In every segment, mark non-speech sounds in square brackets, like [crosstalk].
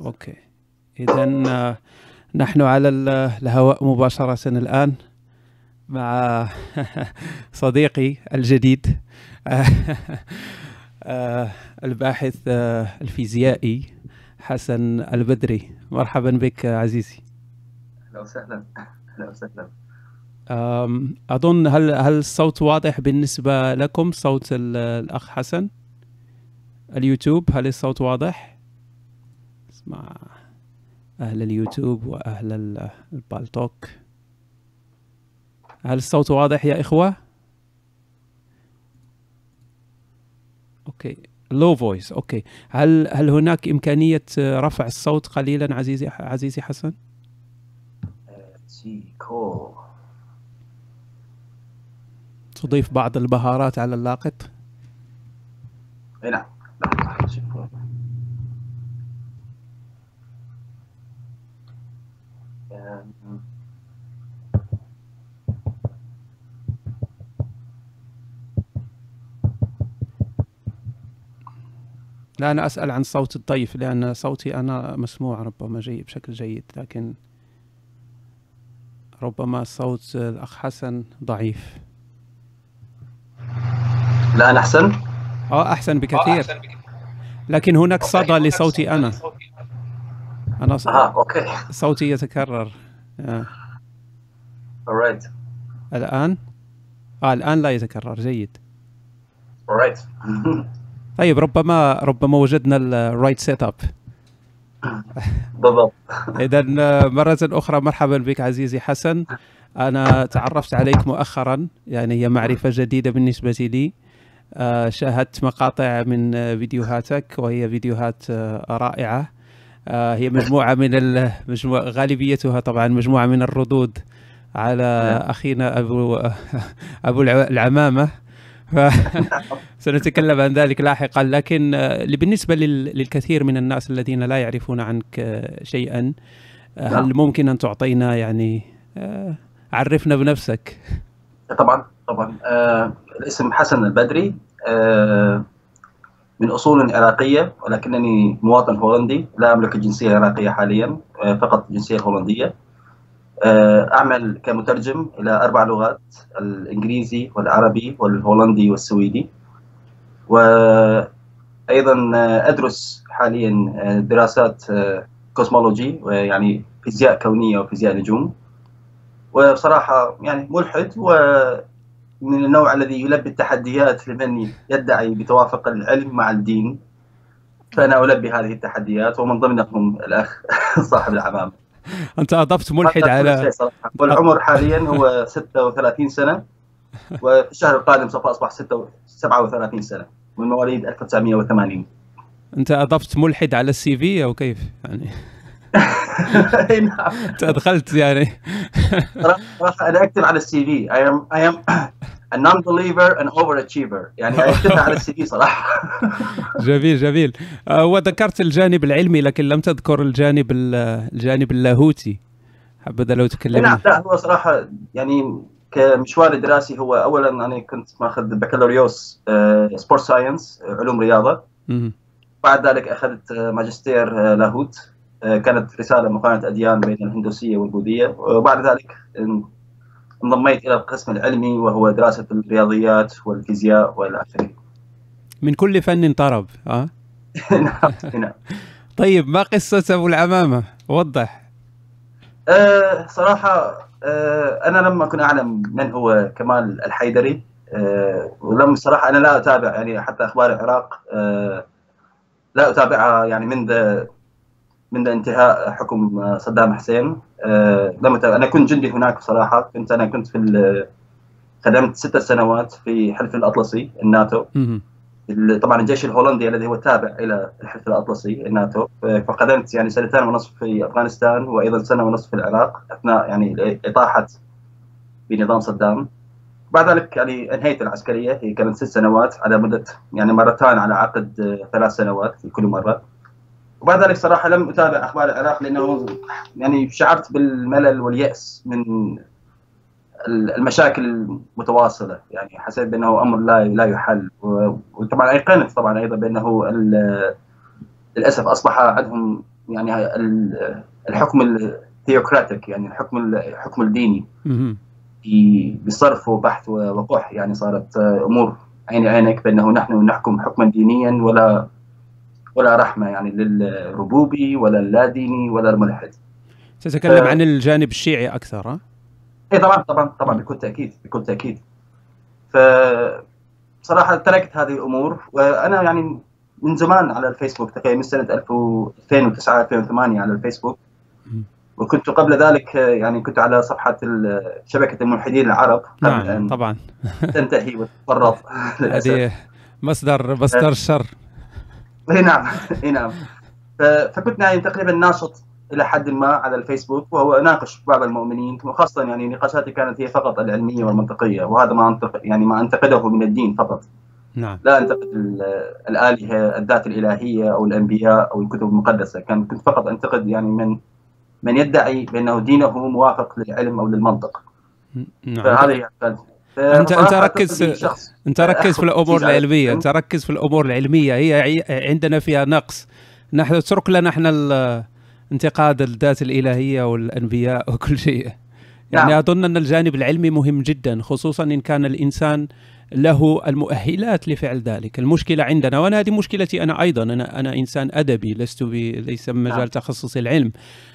أوكي. اذا نحن على الهواء مباشرة الآن مع [laughs] صديقي الجديد الباحث الفيزيائي حسن البدري. مرحبا بك عزيزي. أهلا وسهلا. أهلا وسهلا. أظن هل هل الصوت واضح بالنسبة لكم؟ صوت الأخ حسن. اليوتيوب هل الصوت واضح؟ اسمع أهل اليوتيوب وأهل البالتوك هل الصوت واضح يا إخوة؟ Okay. لو voice okay. هل هل هناك إمكانية رفع الصوت قليلا عزيزي عزيزي حسن؟ تضيف بعض البهارات على اللاقط؟ اي نعم شكرا لا أنا أسأل عن صوت الضيف لأن صوتي أنا مسموع ربما جيد بشكل جيد لكن ربما صوت الأخ حسن ضعيف. الآن أحسن؟ آه أحسن بكثير. لكن هناك صدى لصوتي أنا. أنا. ص... آه okay. صوتي يتكرر. آه. alright الآن؟ آه الآن لا يتكرر. جيد. Alright [laughs] طيب ربما ربما وجدنا ال right setup بالضبط. [laughs] اذا مرة أخرى مرحبا بك عزيزي حسن. أنا تعرفت عليك مؤخرا يعني هي معرفة جديدة بالنسبة لي. شاهدت مقاطع من فيديوهاتك وهي فيديوهات رائعة. هي مجموعة من المجموعة غالبيتها طبعا مجموعة من الردود على أخينا أبو [laughs] أبو العمامة. [laughs] سنتكلم عن ذلك لاحقا. لكن بالنسبة للكثير من الناس الذين لا يعرفون عنك شيئا هل ممكن أن تعطينا يعني عرفنا بنفسك؟ طبعا طبعا. آه الاسم حسن البدري آه من أصول عراقية ولكنني مواطن هولندي لا أملك الجنسيه العراقيه حاليا آه فقط الجنسيه الهولنديه آه أعمل كمترجم إلى أربع لغات الإنجليزي والعربي والهولندي والسويدي. وأيضا أدرس حاليا دراسات كوسمولوجي يعني فيزياء كونية وفيزياء نجوم. وبصراحة يعني ملحد و من النوع الذي يلبي التحديات لمن يدعي بتوافق العلم مع الدين. فأنا ألبي هذه التحديات ومن ضمنهم الأخ [laughs] صاحب العمامه أنت أضفت ملحد على والعمر حاليا هو [laughs] 36 سنة وفي الشهر القادم سوف أصبح 37 سنة من مواليد 1980 أنت أضفت ملحد على ال CV أو كيف؟ يعني [laughs] نعم. أنت أدخلت يعني. صراحة أنا أكتب على ال CV. I am I am a non-believer and overachiever. يعني اكتبها على ال CV صراحة. [laughs] جميل جميل. وذكرت الجانب العلمي لكن لم تذكر الجانب الجانب اللاهوتي. حبذا لو تكلمنا نعم لا هو صراحة يعني كمشوار دراسي هو اولا أنا كنت ماخذ بكالوريوس sport science علوم رياضة. بعد ذلك أخذت ماجستير لاهوت. كانت رسالة مقارنة أديان بين الهندوسية والبوذية. وبعد ذلك انضميت إلى القسم العلمي وهو دراسة الرياضيات والفيزياء والى اخره. من كل فن طرب ها؟ [laughs] نعم نعم. طيب ما قصة أبو العمامة؟ وضح. أه صراحة أه أنا لم أكن أعلم من هو كمال الحيدري أه ولم صراحة أنا لا أتابع يعني حتى أخبار العراق أه لا أتابعها يعني منذ منذ انتهاء حكم صدام حسين. أه لم أنا كنت جندي هناك بصراحه كنت أنا كنت في خدمت ست سنوات في حلف الأطلسي الناتو. طبعا الجيش الهولندي الذي هو تابع إلى الحلف الأطلسي الناتو. فقدمت يعني سنتين ونصف في أفغانستان وأيضا سنة ونصف في العراق أثناء يعني إطاحة بنظام صدام. بعد ذلك يعني أنهيت العسكرية هي كانت ست سنوات على مدة يعني مرتين على عقد ثلاث سنوات في كل مرة. وبعد ذلك صراحة لم أتابع أخبار العراق لأنه يعني شعرت بالملل واليأس من المشاكل المتواصلة. يعني حسيت بأنه أمر لا لا يحل. وطبعا أيقنت طبعا أيضا بأنه للأسف أصبح عندهم يعني الحكم الثيوقراطيك يعني الحكم الحكم الديني. بصرف وبحث وقح يعني صارت أمور عيني عينك بأنه نحن نحكم حكما دينيا ولا ولا رحمة يعني للربوبي ولا اللاديني ولا الملحد تتكلم ف... عن الجانب الشيعي أكثر ها؟ اي طبعا طبعا طبعا بكل تأكيد بكل تأكيد. ف صراحة تركت هذه الأمور وأنا يعني من زمان على الفيسبوك تقريبا من سنة 2009 2008 على الفيسبوك. وكنت قبل ذلك يعني كنت على صفحة شبكة الملحدين العرب. نعم طبعا. تنتهي وتتفرط [laughs] هذه مصدر مصدر الشر [laughs] اي نعم إي نعم. فكنت يعني تقريبا ناشط إلى حد ما على الفيسبوك وهو أناقش بعض المؤمنين وخاصة يعني نقاشاتي كانت هي فقط العلمية والمنطقية وهذا ما انتقد يعني ما أنتقده من الدين فقط. نعم. لا أنتقد الآلهة الذات الإلهية أو الأنبياء أو الكتب المقدسة. كان كنت فقط أنتقد يعني من من يدعي بأنه دينه موافق للعلم أو للمنطق. نعم. فهذه انت أنت ركز أنت ركز في الأمور العلمية. أنت ركز في الأمور العلمية. هي عندنا فيها نقص. نحن اترك لنا إحنا انتقاد الذات الإلهية والأنبياء [laughs] وكل شيء. يعني نعم. أظن أن الجانب العلمي مهم جدا خصوصا إن كان الإنسان له المؤهلات لفعل ذلك. المشكلة عندنا وأنا هذه مشكلتي أنا أيضا أنا أنا إنسان أدبي لست ليس مجال نعم. تخصص العلم.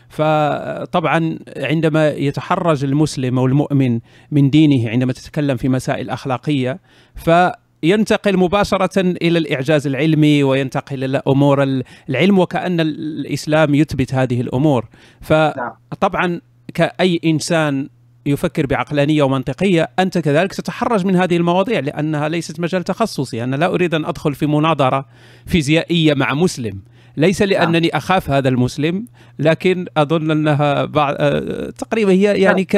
فطبعا عندما يتحرج المسلم أو المؤمن من دينه عندما تتكلم في مسائل أخلاقية ف ينتقل مباشرة إلى الإعجاز العلمي وينتقل إلى أمور العلم وكأن الإسلام يثبت هذه الأمور. فطبعا كأي إنسان يفكر بعقلانية ومنطقية أنت كذلك تتحرج من هذه المواضيع لأنها ليست مجال تخصصي أنا لا أريد أن أدخل في مناظرة فيزيائية مع مسلم. ليس لأنني أخاف هذا المسلم لكن أظن أنها بعض آه، تقريبا هي يعني ك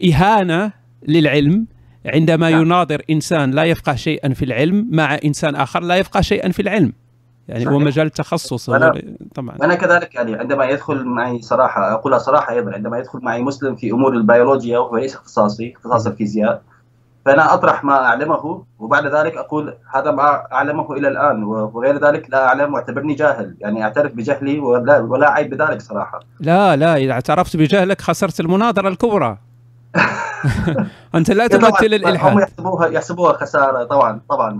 كاهانه للعلم. عندما نعم. يناظر إنسان لا يفقه شيئا في العلم مع إنسان آخر لا يفقه شيئا في العلم. يعني صحيح. هو مجال التخصص أنا طبعا. أنا كذلك يعني عندما يدخل معي صراحة اقولها صراحة أيضا عندما يدخل معي مسلم في أمور البيولوجيا وهو ليس اختصاصي اختصاص الفيزياء فأنا أطرح ما أعلمه وبعد ذلك أقول هذا ما أعلمه إلى الآن وغير ذلك لا أعلم واعتبرني جاهل يعني أعترف بجهلي ولا ولا عيب بذلك صراحة. لا لا إذا اعترفت بجهلك خسرت المناظرة الكبرى. [laughs] انت لا تمثل الالحاد هم يحسبوها يحسبوها خسارة طبعا طبعا.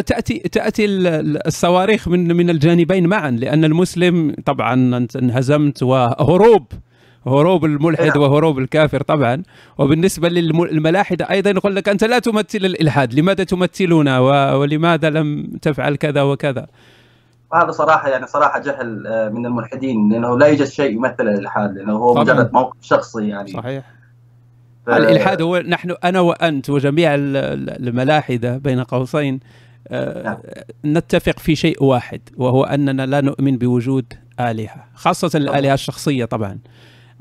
تاتي تأتي الصواريخ من من الجانبين معا لأن المسلم طبعا أنت انهزمت وهروب هروب الملحد نعم. وهروب الكافر طبعا. وبالنسبة للملاحدة أيضا يقول لك أنت لا تمثل الإلحاد لماذا تمثلنا ولماذا لم تفعل كذا وكذا؟ هذا صراحة يعني صراحة جهل آه، من الملحدين لأنه لا يوجد شيء يمثل الإلحاد لأنه هو طبعا. مجرد موقف شخصي يعني. صحيح. ف... الإلحاد هو نحن أنا وأنت وجميع الملاحدة بين قوسين آه، نعم. نتفق في شيء واحد وهو أننا لا نؤمن بوجود آلهة خاصة الآلهة الشخصية طبعا.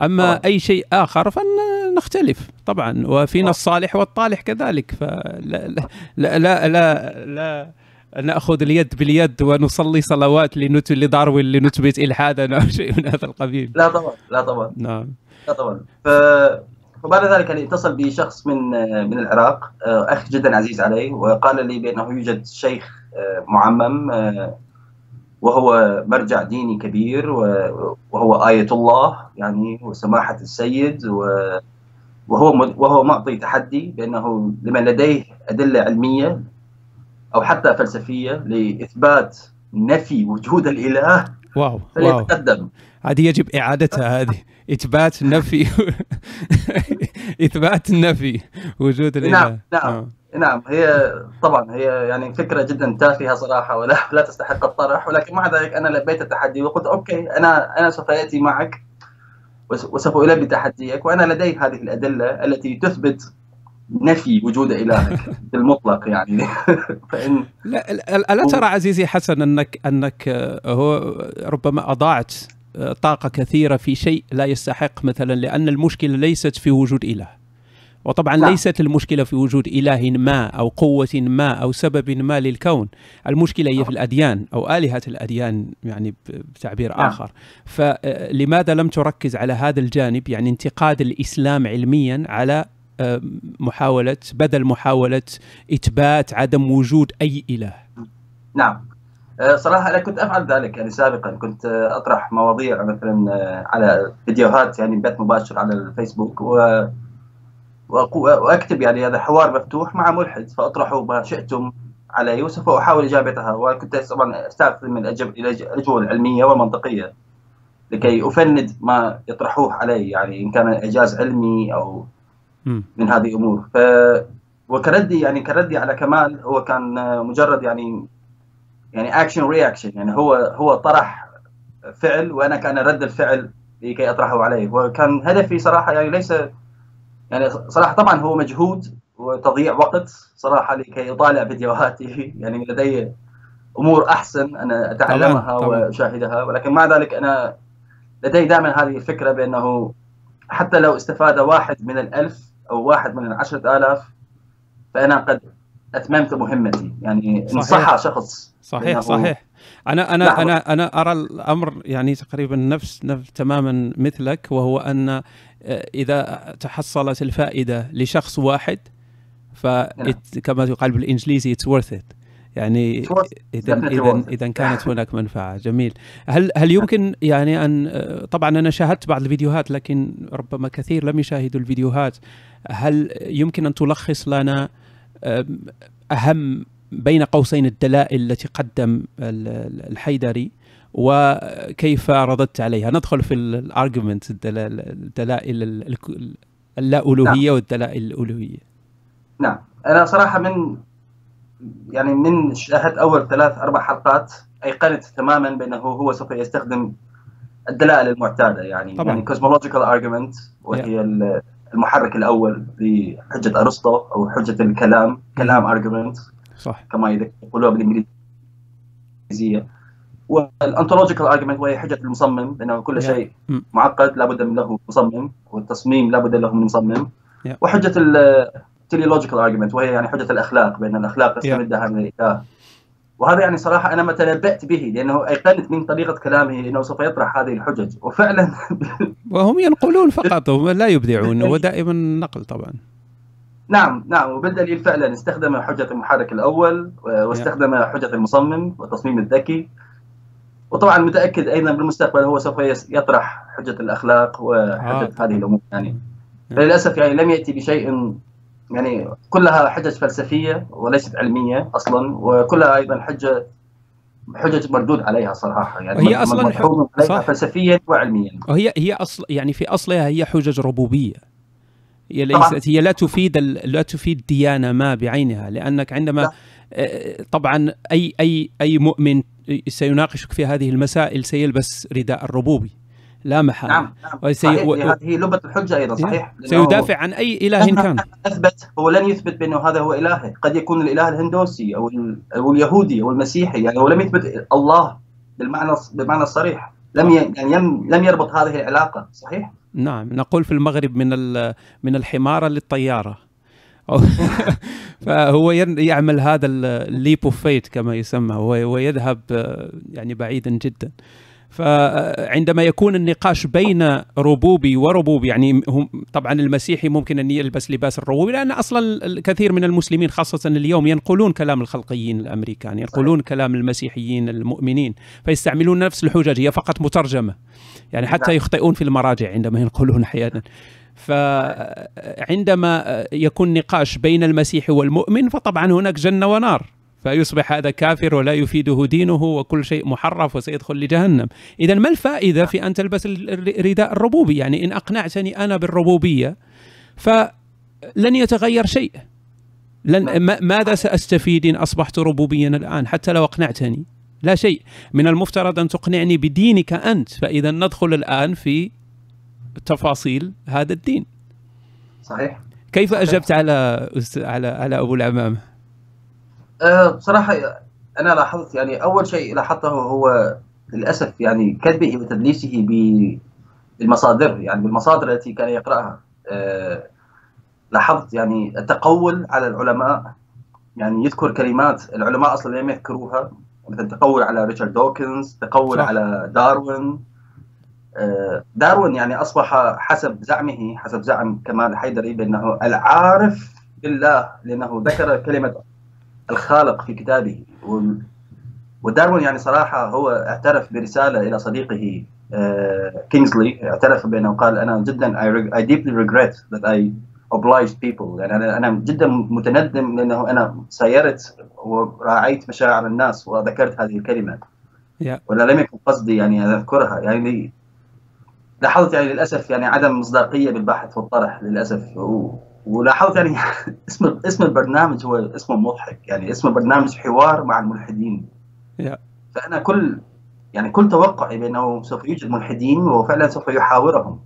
أما طبعا. أي شيء آخر فنختلف طبعا وفينا الصالح والطالح كذلك فلا لا لا لا, لا, لا نأخذ اليد باليد ونصلي صلوات لنت لداروين لنثبت الحادا أو شيء من هذا القبيل. لا طبعا لا طبعا. نعم. لا طبعا. ف... وبعد ذلك يعني اتصل بي شخص من من العراق أخ جدا عزيز علي وقال لي بأنه يوجد شيخ معمم وهو مرجع ديني كبير وهو آية الله يعني وسماحة السيد وهو وهو معطي تحدي بأنه لمن لديه أدلة علمية أو حتى فلسفية لإثبات نفي وجود الإله واو فليتقدم. هذه يجب إعادتها هذه. إثبات نفي [laughs] إثبات النفي وجود الإله. نعم نعم آه. نعم. هي طبعا هي يعني فكرة جدا تافهة صراحة ولا لا تستحق الطرح. ولكن مع ذلك أنا لبيت التحدي وقلت أوكي أنا أنا سوف اتي معك وسوف ألبي تحديك وأنا لدي هذه الأدلة التي تثبت نفي وجود إلهك [laughs] بالمطلق يعني. [laughs] فإن لا ألا ترى عزيزي حسن أنك أنك هو ربما أضاعت طاقة كثيرة في شيء لا يستحق مثلا لأن المشكلة ليست في وجود إله وطبعا لا. نعم. ليست المشكلة في وجود إله ما أو قوة ما أو سبب ما للكون المشكلة هي في نعم. الأديان أو آلهة الأديان يعني بتعبير لا. نعم. آخر فلماذا لم تركز على هذا الجانب يعني انتقاد الإسلام علميا على محاولة بدل محاولة إثبات عدم وجود أي إله نعم صراحة أنا كنت أفعل ذلك يعني سابقا. كنت أطرح مواضيع مثلا على فيديوهات يعني بث مباشر على الفيسبوك و وأكتب يعني هذا حوار مفتوح مع ملحد. فأطرحوا ما شئتم علي وسوف احاول إجابتها. وكنت طبعا استخدم الاجوبه العلميه والمنطقيه لكي أفند ما يطرحوه علي يعني إن كان إعجاز علمي أو من هذه الأمور. ف وكردي يعني كردي على كمال هو كان مجرد يعني يعني action reaction يعني هو هو طرح فعل وأنا كان رد الفعل لكي أطرحه عليه. وكان هدفي صراحة يعني ليس يعني صراحة طبعا هو مجهود وتضييع وقت صراحة لكي اطالع فيديوهاتي. [laughs] يعني لدي أمور أحسن أنا أتعلمها. وأشاهدها. ولكن مع ذلك أنا لدي دائما هذه الفكرة بأنه حتى لو استفاد واحد من الألف أو واحد من العشرة آلاف فأنا قد أتممت مهمتي. يعني صح شخص صحيح صحيح. أنا أنا أنا أنا أرى الأمر يعني تقريبا نفس, نفس تماما مثلك وهو أن إذا تحصلت الفائدة لشخص واحد فكما يقال بالإنجليزي اتس ورث ات يعني إذا إذا إذا كانت هناك منفعة. جميل. هل هل يمكن يعني أن طبعا أنا شاهدت بعض الفيديوهات لكن ربما كثير لم يشاهدوا الفيديوهات. هل يمكن أن تلخص لنا أهم بين قوسين الدلائل التي قدم الحيدري وكيف رددت عليها ندخل في الارجيومنت الدلائل اللا الوهيه نعم. والدلائل الألوهية نعم أنا صراحة من يعني من شاهدت أول ثلاث أربع حلقات أيقنت تماما بأنه هو سوف يستخدم الدلائل المعتادة يعني طبعا. يعني cosmological argument وهي yeah. المحرك الأول لحجه أرسطو أو حجة الكلام كلام argument صح. كما يقولوها بالإنجليزية. وال ontological argument وهي حجة المصمم لأنه كل شيء معقد لابد من له مصمم والتصميم لابد له من مصمم. وحجة ال teleological argument وهي يعني حجة الأخلاق بأن الأخلاق تستمدها من الإله. وهذا يعني صراحة أنا ما تنبأت به لأنه ايقنت من طريقة كلامه إنه سوف يطرح هذه الحجج. وفعلا [laughs] وهم ينقلون فقط هم لا يبدعون ودائما نقل طبعا. نعم نعم وبالدليل فعلا استخدم حجة المحرك الأول واستخدم حجة المصمم والتصميم الذكي. وطبعا متأكد أيضا بالمستقبل هو سوف يطرح حجة الأخلاق وحجة آه. هذه الأمور يعني. للأسف يعني لم يأتي بشيء يعني كلها حجج فلسفية وليست علمية أصلا وكلها أيضا حجة حجج مردود عليها صراحة يعني هي أصلا عليها فلسفيا وعلميا. وهي هي اصل يعني في أصلها هي حجج ربوبية. هي ليست هي لا تفيد لا تفيد ديانة ما بعينها لأنك عندما. آه، طبعا أي أي أي مؤمن سيناقشك في هذه المسائل سيلبس رداء الربوبي. لا محالة نعم, نعم. وسي... صحيح و... هذه لبة الحجة أيضا صحيح سيدافع عن أي إله كان. أثبت هو لن يثبت بأنه هذا هو إلهه قد يكون الإله الهندوسي أو, ال... أو اليهودي أو المسيحي يعني هو لم يثبت الله بالمعنى بالمعنى الصريح. لم ي... يعني لم يربط هذه العلاقة صحيح؟ نعم نقول في المغرب من ال... من الحمارة للطيارة. [laughs] فهو يعمل هذا ال leap of faith كما يسمى. ويذهب يعني بعيدا جدا. فعندما يكون النقاش بين ربوبي وربوبي يعني هم طبعا المسيحي ممكن أن يلبس لباس الربوبي لأن أصلا الكثير من المسلمين خاصة اليوم ينقلون كلام الخلقيين الأمريكان ينقلون. كلام المسيحيين المؤمنين فيستعملون نفس الحجج هي فقط مترجمة يعني حتى نعم. يخطئون في المراجع عندما ينقلون أحيانا فعندما يكون نقاش بين المسيحي والمؤمن فطبعا هناك جنة ونار فيصبح هذا كافر ولا يفيده دينه وكل شيء محرف وسيدخل لجهنم. إذا ما الفائدة في أن تلبس الرداء الربوبي يعني إن أقنعتني أنا بالربوبية فلن يتغير شيء. لن ماذا سأستفيد إن أصبحت ربوبيا الآن؟ حتى لو أقنعتني. لا شيء. من المفترض أن تقنعني بدينك أنت فإذا ندخل الآن في تفاصيل هذا الدين. صحيح. كيف أجبت على على على أبو العمامة؟ أه بصراحة أنا لاحظت يعني أول شيء لاحظته هو للأسف يعني كذبه وتدليسه بالمصادر يعني بالمصادر التي كان يقرأها أه لاحظت يعني التقول على العلماء يعني يذكر كلمات العلماء أصلا لم يذكروها مثل تقول على ريتشارد دوكنز تقول صح. على داروين أه داروين يعني أصبح حسب زعمه حسب زعم كمال الحيدري بأنه العارف بالله لأنه ذكر كلمة الخالق في كتابه. وداروين يعني صراحة هو اعترف برسالة إلى صديقه كينغزلي اعترف بأنه قال أنا جدا I, I deeply regret that I obliged people. يعني أنا أنا جدا متندم لأنه أنا سايرت وراعيت مشاعر الناس وذكرت هذه الكلمة. Yeah. ولا لم يكن قصدي يعني ان أذكرها. يعني لاحظت يعني للأسف يعني عدم مصداقية بالبحث والطرح للأسف. و... ولاحظت يعني [laughs] اسم اسم البرنامج هو اسمه مضحك يعني اسم البرنامج حوار مع الملحدين Yeah. فأنا كل يعني كل توقعي بأنه سوف يوجد ملحدين وفعلا سوف يحاورهم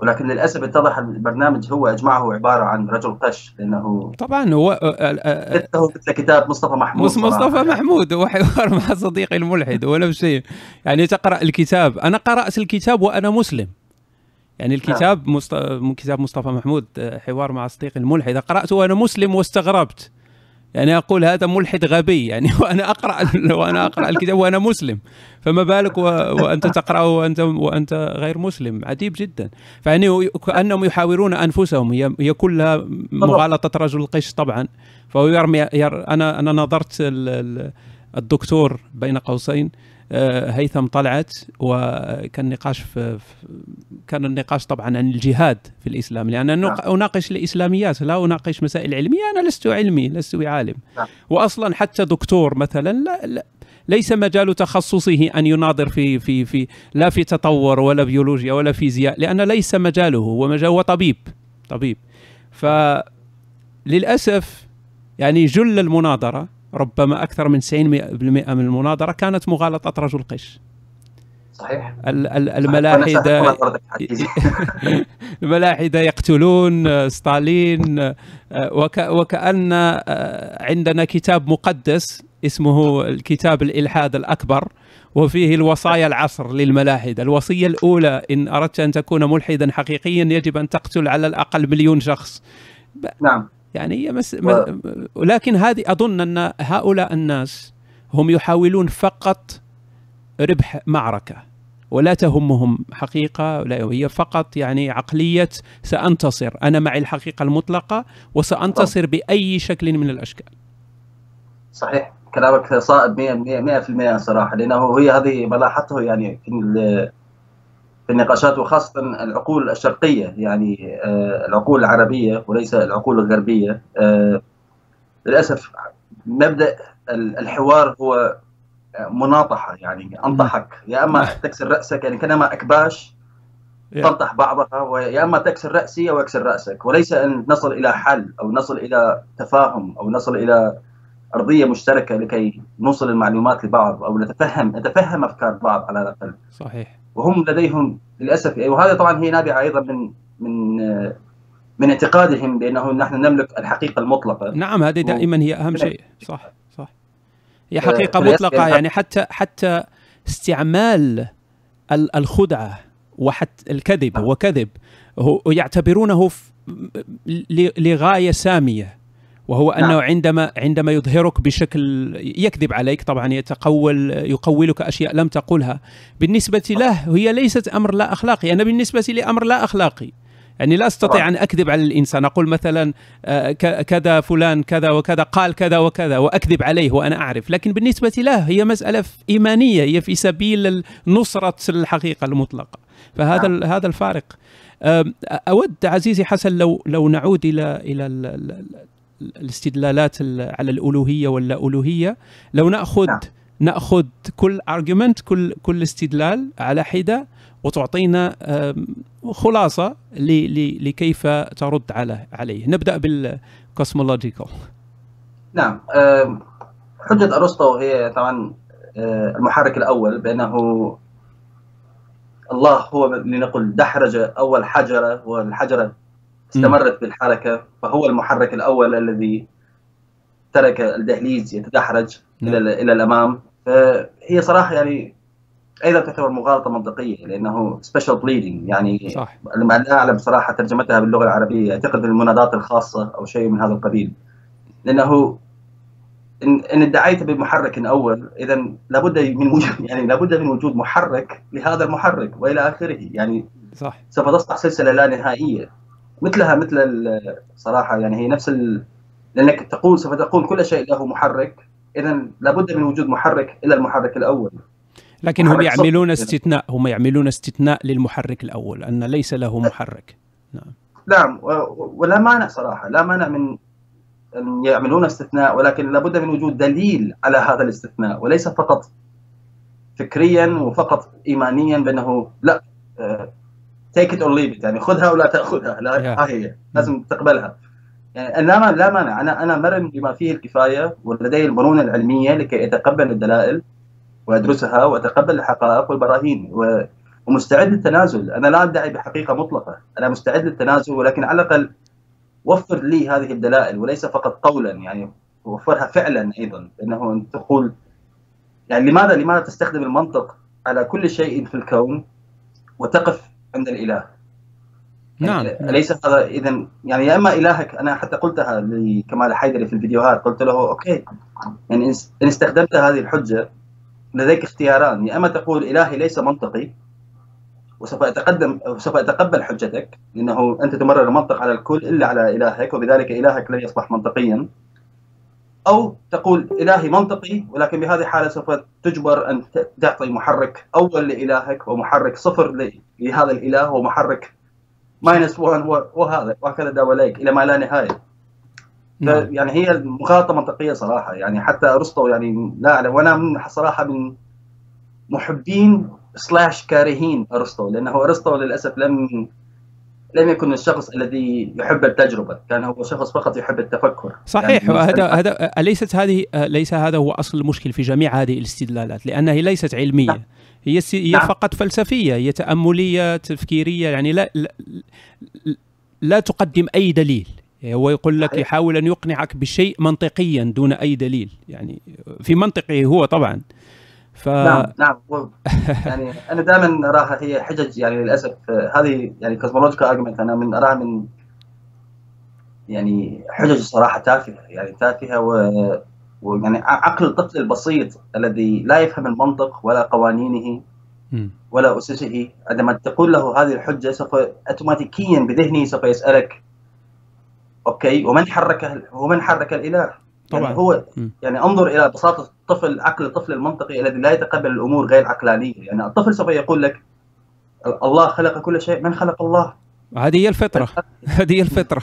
ولكن للأسف اتضح البرنامج هو أجمعه عبارة عن رجل قش لأنه طبعا هو مثله مثل كتاب مصطفى محمود مص- مصطفى صراحة. محمود وحوار مع صديقي الملحد هو نفس الشيء يعني تقرأ الكتاب أنا قرأت الكتاب وأنا مسلم يعني الكتاب مست... كتاب مصطفى محمود آه، حوار مع صديقي الملحد. قرأته وأنا مسلم واستغربت. يعني أقول هذا ملحد غبي يعني [laughs] وأنا أقرأ وأنا أقرأ الكتاب وأنا مسلم. فما بالك و... وأنت تقرأه وانت وأنت غير مسلم؟ عجيب جدا. فيعني كانهم يحاورون أنفسهم. هي هي كلها مغالطة رجل القش طبعا. فهو يرمي ير... أنا أنا نظرت ال... ال- الدكتور بين قوسين. هيثم طلعت وكان نقاش في كان النقاش طبعا عن الجهاد في الإسلام لأن أنا نعم. أناقش الإسلاميات لا أناقش مسائل علمية أنا لست علمي لست بعالم نعم. واصلا حتى دكتور مثلا لا, لا ليس مجال تخصصه أن يناظر في في في لا في تطور ولا بيولوجيا ولا فيزياء لأن ليس مجاله هو مجال هو طبيب طبيب فللاسف يعني جل المناظرة ربما أكثر من 90% من المناظرة كانت مغالطة رجل قش صحيح. ال- ال- وأنا الملاحده شاهدت مناظرتك حقيقي. [laughs] الملاحدة يقتلون ستالين آه، وك وكأن آه، عندنا كتاب مقدس اسمه الكتاب الإلحاد الأكبر وفيه الوصايا العصر للملاحدة. الوصية الأولى إن أردت أن تكون ملحدا حقيقيا يجب أن تقتل على الأقل مليون شخص. نعم. يعني هي مس... و... لكن هذه أظن أن هؤلاء الناس هم يحاولون فقط ربح معركة ولا تهمهم حقيقة لا هي فقط يعني عقلية سأنتصر أنا معي الحقيقة المطلقة وسأنتصر بأي شكل من الأشكال. صحيح كلامك صائب 100% 100% صراحة لأنه هي هذه ما لاحظته يعني في في النقاشات وخاصة العقول الشرقية يعني آه، العقول العربية وليس العقول الغربية. آه، للأسف مبدا ال- الحوار هو مناطحة يعني أنطحك. يا أما تكسر رأسك يعني كأنما أكباش تنطح بعضها ويا أما تكسر رأسي أو أكسر رأسك. وليس أن نصل إلى حل أو نصل إلى تفاهم أو نصل إلى أرضية مشتركة لكي نوصل المعلومات لبعض أو نتفهم نتفهم أفكار بعض على الأقل. صحيح. وهم لديهم للأسف. وهذا طبعا هي نابعة أيضا من من من اعتقادهم بأنه نحن نملك الحقيقة المطلقة. نعم هذه دائما هي أهم شيء. صح صح. هي مطلقة الأسئلة- يعني حتى حتى استعمال ال- الخدعة وحتى الكذب هو كذب هو يعتبرونه ف- ل- وهو نعم. انه عندما عندما يظهرك بشكل يكذب عليك طبعا يتقول يقولك أشياء لم تقلها بالنسبة له هي ليست أمر لا أخلاقي. أنا بالنسبة لي أمر لا أخلاقي. يعني لا أستطيع. أن أكذب على الإنسان. أقول مثلا آه، كذا فلان كذا وكذا قال كذا وكذا وأكذب عليه وأنا أعرف. لكن بالنسبة له هي مسألة إيمانية. هي في سبيل نصرة الحقيقة المطلقة. فهذا ال- هذا الفارق. أود عزيزي حسن لو لو نعود إلى إلى ال- ال- ال- الاستدلالات ال- على الألوهية واللا الوهيه لو ناخذ نعم. نأخذ كل argument كل كل استدلال على حدة وتعطينا خلاصة لكيف ترد على عليه. نبدأ بال cosmological نعم آم، حجة أرسطو هي طبعا المحرك الأول بأنه الله هو لنقل دحرج أول حجرة والحجرة استمرت بالحركة فهو المحرك الأول الذي ترك الدهليز يتدحرج إلى إلى الأمام. فهي صراحة يعني أيضا تعتبر مغالطة منطقية لأنه special pleading يعني صح. لا أعلم صراحة ترجمتها باللغة العربية أعتقد المناداة الخاصة أو شيء من هذا القبيل. لأنه إن, إن ادعيت بمحرك أول إذا لابد من وجود يعني لابد من وجود محرك لهذا المحرك وإلى آخره. يعني صح. سوف تصنع سلسلة لا نهائية. مثلها مثل صراحة يعني هي نفس ال... لأنك تقول سوف تقول كل شيء له محرك. اذا لابد من وجود محرك الا المحرك الأول. لكن هم يعملون استثناء هم يعملون استثناء للمحرك الأول أن ليس له محرك. نعم. نعم ولا مانع صراحة لا مانع من أن يعملون استثناء ولكن لابد من وجود دليل على هذا الاستثناء وليس فقط فكريا وفقط ايمانيا بأنه لا take it or leave يعني خذها ولا تأخذها. لا yeah. ها هي. لازم تقبلها. يعني لا لا مانع. أنا أنا مرن بما فيه الكفاية ولدي المرونه العلمية لكي أتقبل الدلائل وأدرسها وأتقبل الحقائق والبراهين ومستعد للتنازل. أنا لا أدعي بحقيقة مطلقة. أنا مستعد للتنازل ولكن على الأقل وفر لي هذه الدلائل وليس فقط قولا. يعني وفرها فعلا أيضا. لأنه انت تقول يعني لماذا لماذا تستخدم المنطق على كل شيء في الكون وتقف عند الإله. نعم. يعني أليس هذا اذا يعني يا إما إلهك أنا حتى قلتها لكمال حيدري في الفيديوهات قلت له أوكي يعني إن استخدمت هذه الحجة لديك اختياران يا إما تقول إلهي ليس منطقي وسوف اتقدم سوف أتقبل حجتك لأنه أنت تمرر المنطق على الكل إلا على إلهك وبذلك إلهك لن يصبح منطقيا. أو تقول إلهي منطقي ولكن بهذه الحالة سوف تجبر أن تعطي محرك أول لإلهك ومحرك صفر لهذا الإله ومحرك minus 1 وهذا وهكذا دواليك إلى ما لا نهاية نعم. يعني هي مغالطة منطقية صراحة يعني حتى أرسطو يعني لا أعلم وأنا من صراحة من محبين slash كارهين أرسطو لأنه أرسطو للأسف لم لم يكن الشخص الذي يحب التجربة، كان هو شخص فقط يحب التفكر. صحيح يعني وهذا هذا ليست هذه ليس هذا هو أصل المشكل في جميع هذه الاستدلالات لأنها ليست علمية. نعم. هي هي نعم. فقط فلسفية، هي تأملية تفكيرية يعني لا لا, لا تقدم أي دليل. هو يقول لك يحاول أن يقنعك بشيء منطقيا دون أي دليل يعني في منطقه هو طبعا ف... نعم نعم. [laughs] يعني أنا دائما أراها هي حجج يعني للأسف. هذه يعني cosmological argument أنا من أراها من يعني حجج صراحة تافهة يعني تافهة و ويعني عقل الطفل البسيط الذي لا يفهم المنطق ولا قوانينه ولا أسسه. عندما تقول له هذه الحجة سوف اوتوماتيكيا بذهنه سوف يسألك أوكي ومن حرك ومن حرك الإله؟ طبعا. يعني هو يعني انظر إلى بساطه الطفل عقل الطفل المنطقي الذي لا يتقبل الأمور غير عقلانيه يعني الطفل سوف يقول لك الله خلق كل شيء من خلق الله؟ هذه هي الفطرة. [laughs] هذه هي الفطرة.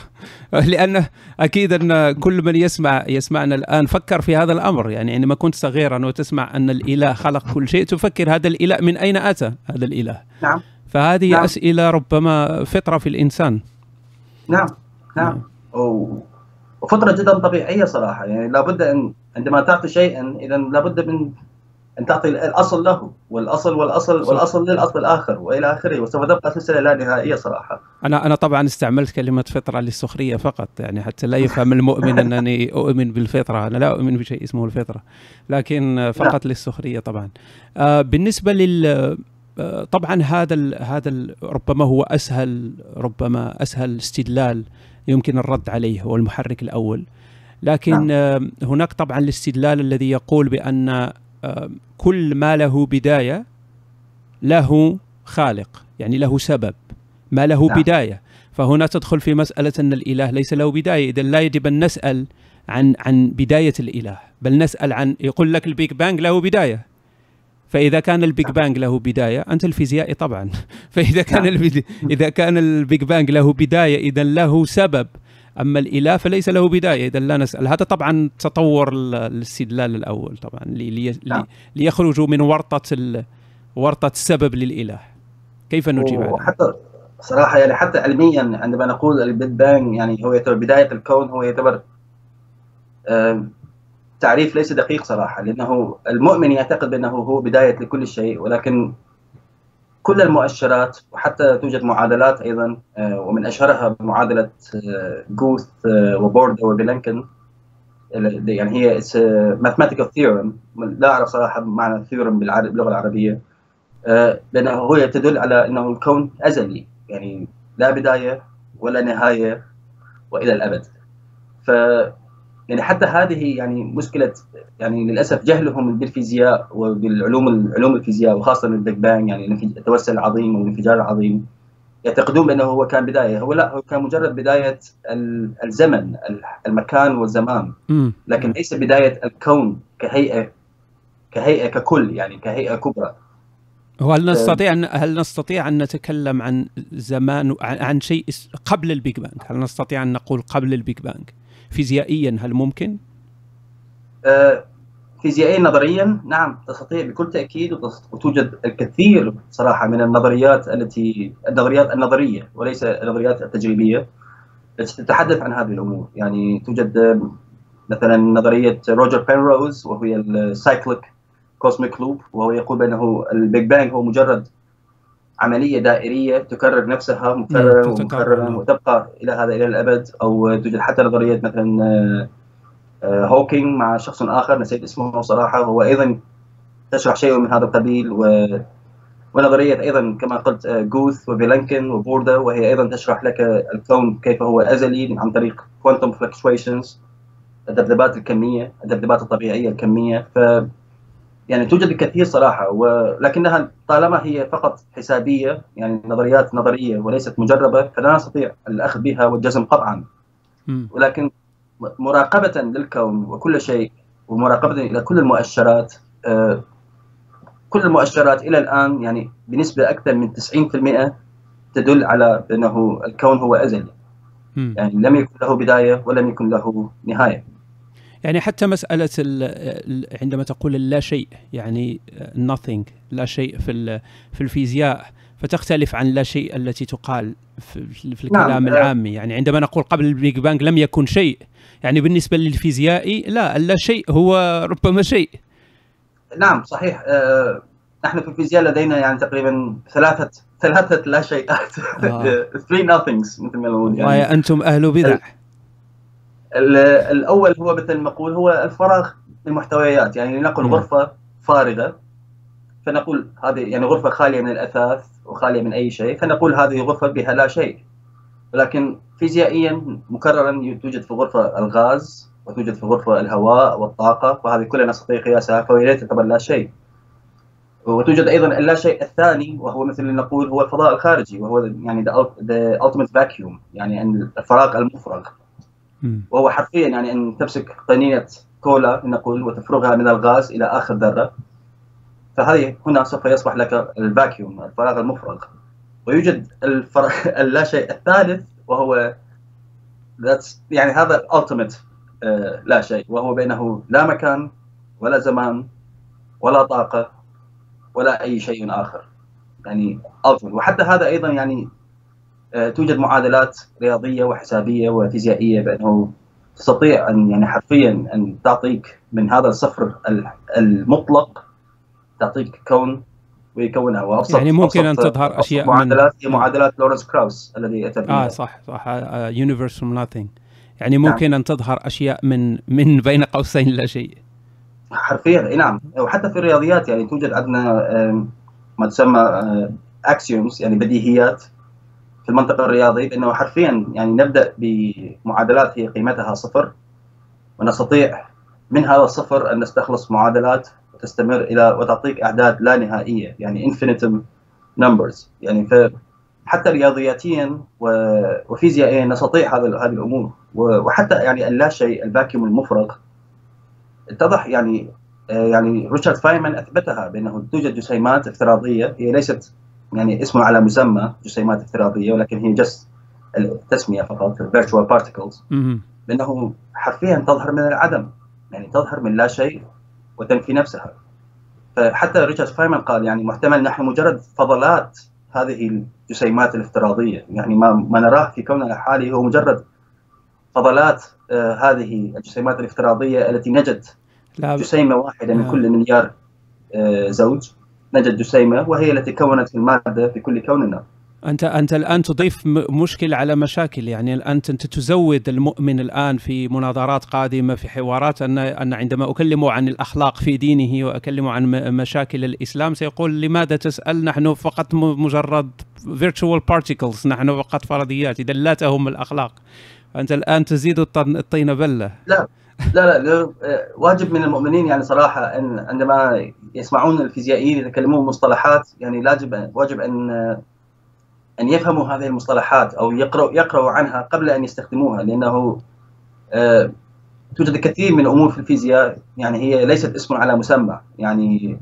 لأن أكيد أن كل من يسمع يسمعنا الآن فكر في هذا الأمر. يعني عندما كنت صغيرا وتسمع أن الإله خلق كل شيء تفكر هذا الإله من أين أتى هذا الإله؟ نعم. فهذه نعم. أسئلة ربما فطرة في الإنسان. نعم. نعم, نعم. وفطره جدا طبيعيه صراحة يعني لابد أن عندما تعطي شيئا اذا لابد من أن تعطي الأصل له والأصل والأصل والأصل للأصل الآخر وإلى آخره وسوف تبقى سلسلة لا نهائية صراحة. أنا أنا طبعا استعملت كلمة فطرة للسخرية فقط يعني حتى لا يفهم المؤمن أنني أؤمن بالفطرة، أنا لا أؤمن بشيء اسمه الفطرة لكن فقط نعم. للسخرية طبعا. آه بالنسبة لل آه، طبعا هذا هذا ربما هو أسهل ربما أسهل استدلال يمكن الرد عليه هو المحرك الأول لكن نعم. هناك طبعا الاستدلال الذي يقول بأن كل ما له بداية له خالق يعني له سبب ما له نعم. بداية فهنا تدخل في مسألة أن الإله ليس له بداية إذا لا يجب أن نسأل عن عن بداية الإله بل نسأل عن يقول لك ال Big Bang له بداية فإذا كان ال Big Bang له بداية أنت الفيزيائي طبعا [laughs] فإذا كان نعم. إذا كان ال Big Bang له بداية إذا له سبب أما الإله فليس له بداية إذا لا نسأل هذا طبعا تطور الاستدلال الأول طبعا لي... لي... نعم. ليخرجوا من ورطة ال... ورطة السبب للإله كيف نجيب عليه؟ حتى صراحة يعني حتى علميا عندما نقول ال Big Bang يعني هو يعتبر بداية الكون هو يعتبر تعريف ليس دقيق صراحة لأنه المؤمن يعتقد بأنه هو بداية لكل شيء ولكن كل المؤشرات وحتى توجد معادلات أيضا آه، ومن أشهرها معادلة آه، جوث آه، وبورد وفيلنكن يعني هي mathematical theorem. لا أعرف صراحة معنى theorem باللغة العربية لأنه هو تدل على أنه الكون أزلي يعني لا بداية ولا نهاية وإلى الأبد. ف يعني حتى هذه يعني مشكلة يعني للأسف جهلهم بالفيزياء وبالعلوم علوم الفيزياء وخاصة ال Big Bang يعني التوسع العظيم والانفجار العظيم. يعتقدون بأنه هو كان بداية. هو لا هو كان مجرد بداية الزمن المكان والزمان. لكن ليس بداية الكون كهيئة كهيئة ككل يعني كهيئة كبرى. وهل نستطيع أن هل نستطيع أن نتكلم عن زمان عن شيء قبل ال Big Bang؟ هل نستطيع أن نقول قبل ال Big Bang؟ فيزيائيا هل ممكن؟ آه فيزيائيا نظريا نعم تستطيع بكل تأكيد وتوجد الكثير صراحة من النظريات التي النظريات النظرية وليس النظريات التجريبية التي تتحدث عن هذه الأمور يعني توجد مثلا نظرية روجر بينروز وهي ال cyclic cosmic loop وهو يقول بأنه ال Big Bang هو مجرد عملية دائرية تكرر نفسها مكررا ومكررا وتبقى إلى هذا إلى الأبد. أو توجد حتى نظرية مثلا هوكينج مع شخص آخر نسيت اسمه صراحة. هو أيضا تشرح شيء من هذا القبيل و ونظرية أيضا كما قلت جوث وفيلنكن وبوردا وهي أيضا تشرح لك الكون كيف هو أزلي عن طريق quantum fluctuations الذبذبات الكمية الذبذبات الطبيعية الكمية. ف يعني توجد الكثير صراحة ولكنها طالما هي فقط حسابية يعني نظريات نظرية وليست مجربة فلا نستطيع الأخذ بها والجزم قطعا ولكن مراقبة للكون وكل شيء ومراقبة إلى كل المؤشرات كل المؤشرات إلى الآن يعني بنسبة أكثر من 90% تدل على انه الكون هو ازلي يعني لم يكن له بداية ولم يكن له نهاية. يعني حتى مسألة عندما تقول اللا شيء يعني nothing لا شيء في في الفيزياء فتختلف عن لا شيء التي تقال في, في الكلام نعم. العامي. يعني عندما نقول قبل ال Big Bang لم يكن شيء يعني بالنسبة للفيزيائي لا اللا شيء هو ربما شيء. نعم صحيح. آه نحن في الفيزياء لدينا يعني تقريبا ثلاثة ثلاثة لا شيئات [laughs] آه. three nothings مثل ما نقول يعني أنتم أهل بدع. الأول هو مثل ما نقول هو الفراغ المحتويات يعني لنقل غرفة فارغة فنقول هذه يعني غرفة خالية من الأثاث وخالية من أي شيء فنقول هذه غرفة بها لا شيء. ولكن فيزيائيا مكررا توجد في غرفة الغاز وتوجد في غرفة الهواء والطاقة وهذه كلها نستطيع قياسها فهي لا تعتبر لا شيء. وتوجد أيضا اللا شيء الثاني وهو مثل اللي نقول هو الفضاء الخارجي وهو يعني the ultimate vacuum يعني الفراغ المفرغ. وهو حرفيا يعني إن تمسك قنينه كولا نقول وتفرغها من الغاز إلى آخر ذرة فهذه هنا سوف يصبح لك ال vacuum الفراغ المفرغ. ويوجد الفراغ اللا [laughs] شيء الثالث وهو يعني هذا ال ultimate لا شيء. وهو بينه لا مكان ولا زمان ولا طاقة ولا أي شيء آخر. يعني وحتى هذا أيضا يعني توجد معادلات رياضية وحسابية وفيزيائية بأنه تستطيع أن يعني حرفيا أن تعطيك من هذا الصفر المطلق تعطيك كون ويكونها وابسط يعني ممكن أن تظهر أشياء معادلات هي معادلات لورنس كراوس الذي اتى آه صح صح. universe from nothing يعني ممكن نعم. أن تظهر أشياء من من بين قوسين لا شيء. حرفيا إي نعم. وحتى في الرياضيات يعني توجد عندنا ما تسمى axioms يعني بديهيات. في المنطقة الرياضي بأنه حرفيا يعني نبدأ بمعادلات هي قيمتها صفر ونستطيع من هذا الصفر أن نستخلص معادلات وتستمر إلى وتعطيك أعداد لا نهائية يعني infinitum numbers. يعني حتى رياضياتيا وفيزيائيا نستطيع هذا هذه الأمور. وحتى يعني اللا شيء الفاكيوم المفرغ. اتضح يعني يعني ريتشارد فايمان أثبتها بأنه توجد جسيمات افتراضية هي ليست يعني اسمه على مسمى جسيمات افتراضية ولكن هي جس التسميه فقط virtual particles. لأنه حرفيا تظهر من العدم يعني تظهر من لا شيء وتنفي نفسها. فحتى ريتشارد فايمان قال يعني محتمل نحن مجرد فضلات هذه الجسيمات الافتراضية. يعني ما ما نراه في كوننا الحالي هو مجرد فضلات آه هذه الجسيمات الافتراضية التي نجد لا. جسيمة واحدة من كل مليار آه زوج. نجد جسيمة وهي التي كونت المادة في كل كوننا أنت أنت الآن تضيف مشكلة على مشاكل. يعني الآن أنت تزود المؤمن الآن في مناظرات قادمة في حوارات أن أن عندما أكلمه عن الأخلاق في دينه وأكلمه عن مشاكل الإسلام سيقول لماذا تسأل؟ نحن فقط مجرد virtual particles نحن فقط فرضيات. إذا لا تهم الأخلاق. أنت الآن تزيد الطين بلة. لا. لا لا واجب من المؤمنين يعني صراحة إن عندما يسمعون الفيزيائيين يتكلمون مصطلحات يعني لاجب واجب أن أن يفهموا هذه المصطلحات أو يقرأوا يقرأوا عنها قبل أن يستخدموها لأنه آه، توجد الكثير من الأمور في الفيزياء يعني هي ليست اسم على مسمى يعني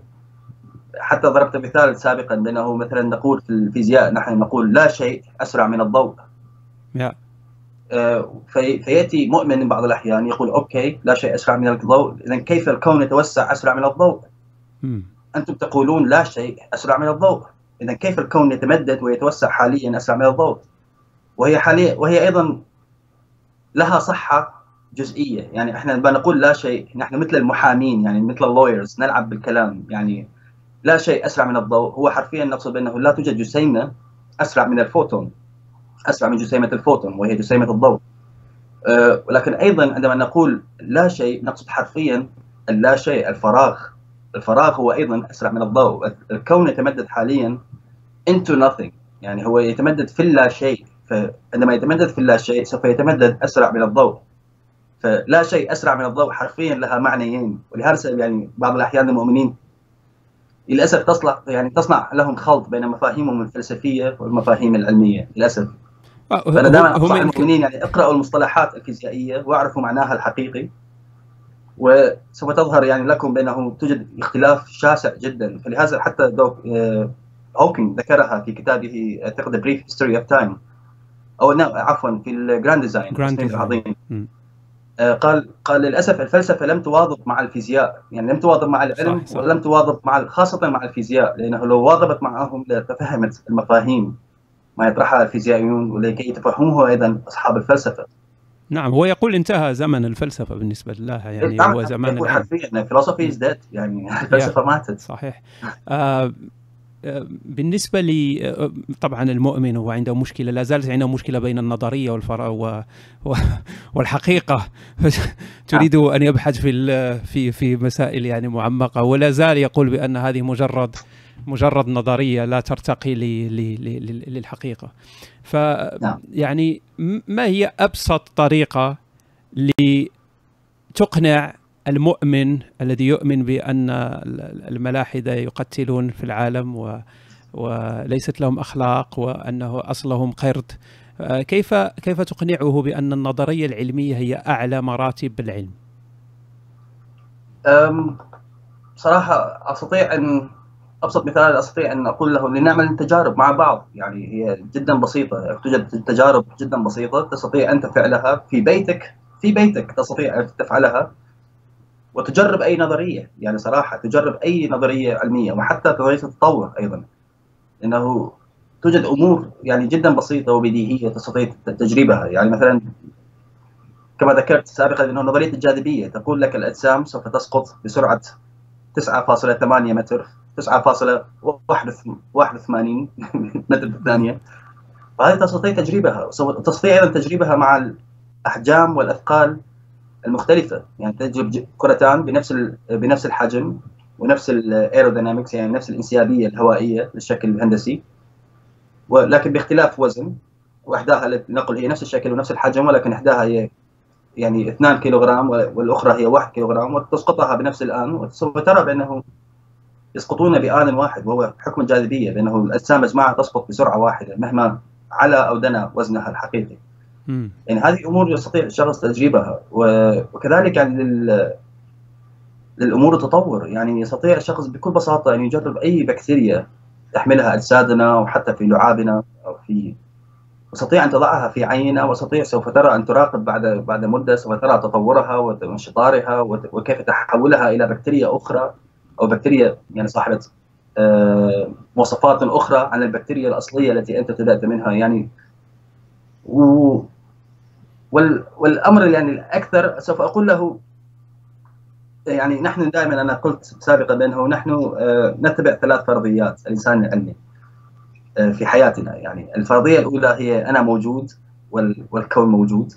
حتى ضربت مثال سابقا بأنه مثلا نقول في الفيزياء نحن نقول لا شيء أسرع من الضوء yeah. في فيأتي مؤمن بعض الأحيان يقول okay لا شيء أسرع من الضوء. اذا كيف الكون يتوسع أسرع من الضوء؟ أنتم تقولون لا شيء أسرع من الضوء. اذا كيف الكون يتمدد ويتوسع حاليا أسرع من الضوء؟ وهي حاليا وهي أيضا لها صحة جزئية. يعني إحنا نقول لا شيء نحن مثل المحامين يعني مثل ال lawyers نلعب بالكلام. يعني لا شيء أسرع من الضوء. هو حرفيا نقصد بأنه لا توجد جسيمة أسرع من الفوتون. اسرع من جسيمة الفوتون وهي جسيمة الضوء. أه ولكن أيضا عندما نقول لا شيء نقصد حرفيا اللا شيء الفراغ. الفراغ هو أيضا أسرع من الضوء. الكون يتمدد حاليا into nothing. يعني هو يتمدد في اللا شيء. فعندما يتمدد في اللا شيء سوف يتمدد أسرع من الضوء. فلا شيء أسرع من الضوء حرفيا لها معنيين. ولهذا يعني بعض الأحيان المؤمنين للأسف تصلح يعني تصنع لهم خلط بين مفاهيمهم الفلسفية والمفاهيم العلمية. للأسف. فانا دائما انصح المؤمنين يعني اقرأوا المصطلحات الفيزيائيه واعرفوا معناها الحقيقي. وسوف تظهر يعني لكم بأنه توجد اختلاف شاسع جدا. فلهذا حتى دوك Hawking ذكرها في كتابه اعتقد Brief History of Time أو عفوا في ال Grand Design العظيم. قال قال للأسف الفلسفة لم تواظب مع الفيزياء. يعني لم تواظب مع العلم صح صح. ولم تواظب مع خاصة مع الفيزياء لأنه لو واظبت معهم لتفهمت المفاهيم. ما يطرحها الفيزيائيون ولكي يتفهموه أيضا أصحاب الفلسفة. نعم هو يقول انتهى زمن الفلسفة بالنسبة لها يعني نعم هو زمان يقول حرفيا [laughs] الفلسفه از ديد يعني الفلسفة ماتت. صحيح. آه بالنسبة لي طبعا المؤمن هو عنده مشكلة لا زالت عنده مشكلة بين النظرية والفراغ و... و... والحقيقة. [laughs] تريد أن يبحث في في في مسائل يعني معمقة ولا زال يقول بأن هذه مجرد مجرد نظرية لا ترتقي. للحقيقة ف يعني ما هي أبسط طريقة لتقنع المؤمن الذي يؤمن بأن الملاحدة يقتلون في العالم و وليست لهم أخلاق وأنه أصلهم قرد كيف كيف تقنعه بأن النظرية العلمية هي أعلى مراتب العلم؟ صراحة أستطيع أن أبسط مثال أستطيع أن أقول له لنعمل تجارب مع بعض. يعني هي جدا بسيطة. توجد تجارب جدا بسيطة تستطيع أنت فعلها في بيتك. في بيتك تستطيع أن تفعلها. وتجرب أي نظرية. يعني صراحة تجرب أي نظرية علمية. وحتى نظرية التطور أيضا. انه توجد أمور يعني جدا بسيطة وبديهية تستطيع تجربها. يعني مثلا كما ذكرت سابقا أنه نظرية الجاذبية تقول لك الأجسام سوف تسقط بسرعة 9.8 متر. 9.81 متر في الثانية فهذه تستطيع تجربها تستطيع أيضا تجربها مع الأحجام والأثقال المختلفة. يعني تجرب كرتان بنفس بنفس الحجم ونفس الايرودينامكس يعني نفس الانسيابية الهوائية للشكل الهندسي. ولكن باختلاف وزن وإحداها نقل هي نفس الشكل ونفس الحجم ولكن إحداها هي يعني 2 كيلوغرام والأخرى هي 1 كيلوغرام وتسقطها بنفس الآن. وسوف ترى بأنه يسقطون بآن واحد وهو حكم الجاذبية بأنه الأجسام مجموعة تسقط بسرعة واحدة مهما على أو دنا وزنها الحقيقي. يعني هذه امور يستطيع الشخص تجريبها وكذلك يعني لل للأمور التطور يعني يستطيع الشخص بكل بساطة أن يجرب أي بكتيريا تحملها أجسادنا وحتى في لعابنا أو في تستطيع أن تضعها في عينه وتستطيع سوف ترى أن تراقب بعد بعد مدة سوف ترى تطورها وانشطارها وكيف تحولها إلى بكتيريا أخرى. أو بكتيريا يعني صاحبة آه، مواصفات أخرى عن البكتيريا الأصلية التي أنت ابتدأت منها يعني و والأمر يعني الأكثر سوف أقول له يعني نحن دائما أنا قلت سابقا بأنه نحن آه، نتبع ثلاث فرضيات الإنسان العلمي آه، في حياتنا. يعني الفرضية الأولى هي أنا موجود والكون موجود.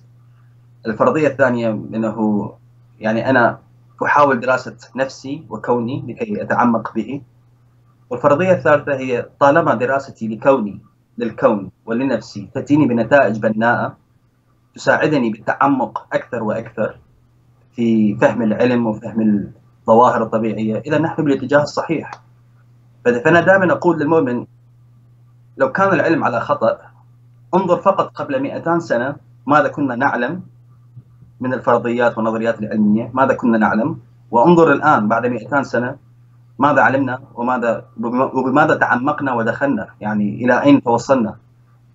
الفرضية الثانية انه يعني أنا أحاول دراسة نفسي وكوني لكي أتعمق به. والفرضية الثالثة هي طالما دراستي لكوني للكون ولنفسي تأتيني بنتائج بناءة تساعدني بالتعمق أكثر وأكثر في فهم العلم وفهم الظواهر الطبيعية. إذا نحن بالاتجاه الصحيح. فأنا دائما أقول للمؤمن لو كان العلم على خطأ انظر فقط قبل 200 سنة ماذا كنا نعلم من الفرضيات والنظريات العلمية. ماذا كنا نعلم؟ وانظر الآن بعد 200 سنة ماذا علمنا وماذا وبماذا تعمقنا ودخلنا يعني إلى أين توصلنا؟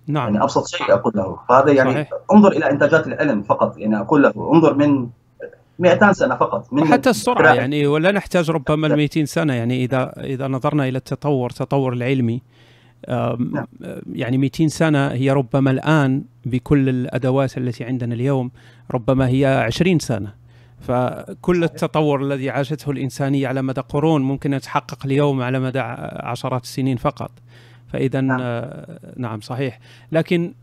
نعم. يعني أبسط شيء أقول له. فهذا يعني صحيح. انظر إلى إنتاجات العلم فقط. يعني أقول له انظر من 200 سنة فقط. من حتى السرعة يعني ولا نحتاج ربما ال 200 سنة. يعني إذا إذا نظرنا إلى التطور التطور العلمي نعم. يعني 200 سنة هي ربما الآن بكل الأدوات التي عندنا اليوم. ربما هي 20 سنة. فكل التطور الذي عاشته الإنسانية على مدى قرون ممكن يتحقق اليوم على مدى عشرات السنين فقط. فاذا نعم. آه نعم صحيح. لكن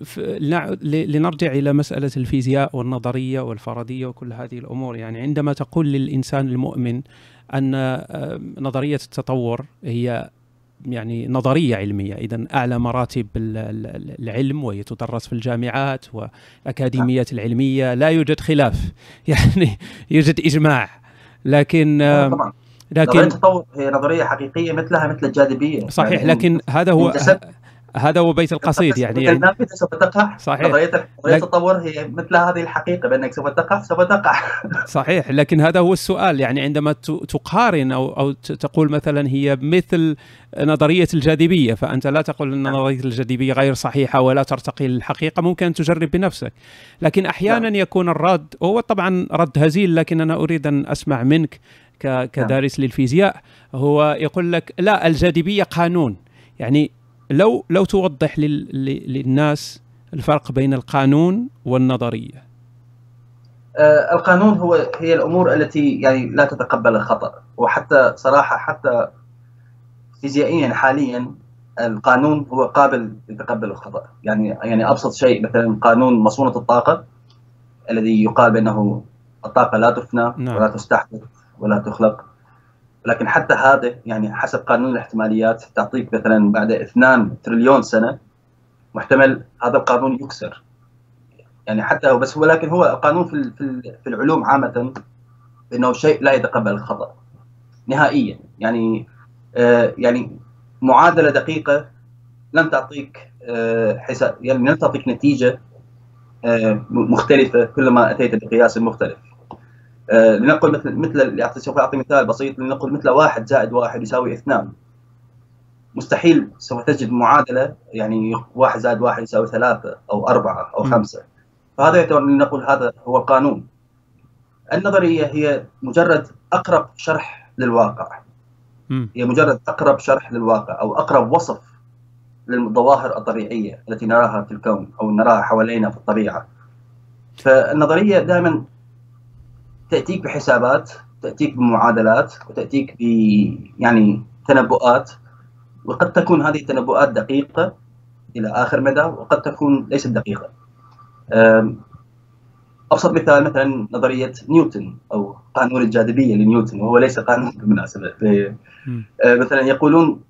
لنرجع إلى مسألة الفيزياء والنظرية والفرضية وكل هذه الأمور. يعني عندما تقول للإنسان المؤمن أن آه نظرية التطور هي يعني نظرية علمية. اذا أعلى مراتب العلم وهي تدرس في الجامعات والاكاديميات العلمية لا يوجد خلاف. [laughs] يعني يوجد إجماع. لكن طبعا لكن نظرية التطور هي نظرية حقيقية مثلها مثل الجاذبية. صحيح يعني لكن هذا هو هذا هو بيت القصيد يعني. النافذه سوف تقع. صحيح. نظريه التطور هي مثل هذه الحقيقة بأنك سوف تقع سوف تقع. [laughs] صحيح. لكن هذا هو السؤال. يعني عندما تقارن أو أو تقول مثلا هي مثل نظرية الجاذبية فأنت لا تقول إن نعم. نظرية الجاذبية غير صحيحة ولا ترتقي للحقيقة. ممكن تجرب بنفسك. لكن أحيانا نعم. يكون الرد هو طبعا رد هزيل لكن أنا أريد أن أسمع منك كدارس للفيزياء. هو يقول لك لا الجاذبية قانون. يعني لو لو توضح للناس الفرق بين القانون والنظرية. آه القانون هو هي الأمور التي يعني لا تتقبل الخطأ وحتى صراحة حتى فيزيائيا حاليا القانون هو قابل لتقبل الخطأ. يعني يعني أبسط شيء مثلا قانون مصونة الطاقة الذي يقال بأنه الطاقة لا تفنى نعم. ولا تستحدث ولا تخلق. لكن حتى هذا يعني حسب قانون الاحتماليات تعطيك مثلا بعد 2 تريليون سنة محتمل هذا القانون يكسر. يعني حتى بس ولكن هو قانون في في العلوم عامة إنه شيء لا يتقبل الخطأ نهائيا. يعني آه يعني معادلة دقيقة لن تعطيك آه حساب يعني لن تعطيك نتيجة آه مختلفة كلما أتيت بقياس مختلف. لنقل مثل مثل سوف أعطي مثال بسيط لنقل مثل واحد زائد واحد يساوي اثنان. مستحيل سوف تجد معادلة يعني واحد زائد واحد يساوي ثلاثة أو أربعة أو خمسة. فهذا يعتبر لنقول هذا هو القانون. النظرية هي مجرد أقرب شرح للواقع. هي مجرد أقرب شرح للواقع أو أقرب وصف للظواهر الطبيعية التي نراها في الكون أو نراها حوالينا في الطبيعة. فالنظرية دائما تأتيك بحسابات تأتيك بمعادلات وتأتيك ب يعني تنبؤات وقد تكون هذه التنبؤات دقيقة إلى آخر مدى وقد تكون ليست دقيقة. أبسط مثال مثلا نظرية نيوتن أو قانون الجاذبية لنيوتن وهو ليس قانون بالمناسبة أه، مثلا يقولون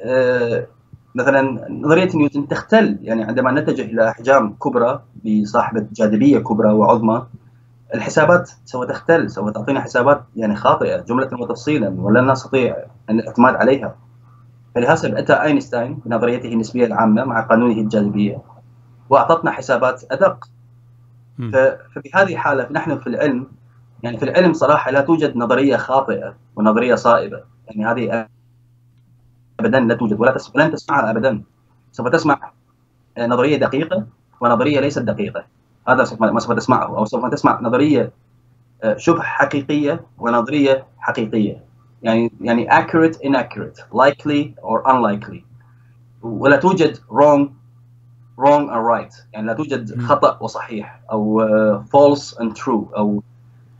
أه، مثلا نظرية نيوتن تختل يعني عندما نتجه إلى أحجام كبرى بصاحبة جاذبية كبرى وعظمى الحسابات سوف تختل سوف تعطينا حسابات يعني خاطئة جملة وتفصيلا ولن نستطيع الاعتماد عليها. فلهذا اتى أينشتاين بنظريته النسبية العامة مع قانونه الجاذبية وأعطتنا حسابات أدق. ففي هذه الحالة نحن في العلم يعني في العلم صراحة لا توجد نظرية خاطئة ونظرية صائبة. يعني هذه ابدا لا توجد ولا لن تسمعها ابدا. سوف تسمع نظرية دقيقة ونظرية ليست دقيقة. هذا ما سوف تسمعه أو سوف تسمع نظرية آه، شبه حقيقية ونظرية حقيقية. يعني يعني accurate inaccurate likely or unlikely. ولا توجد wrong wrong and right. يعني لا توجد خطأ وصحيح أو uh, false and true أو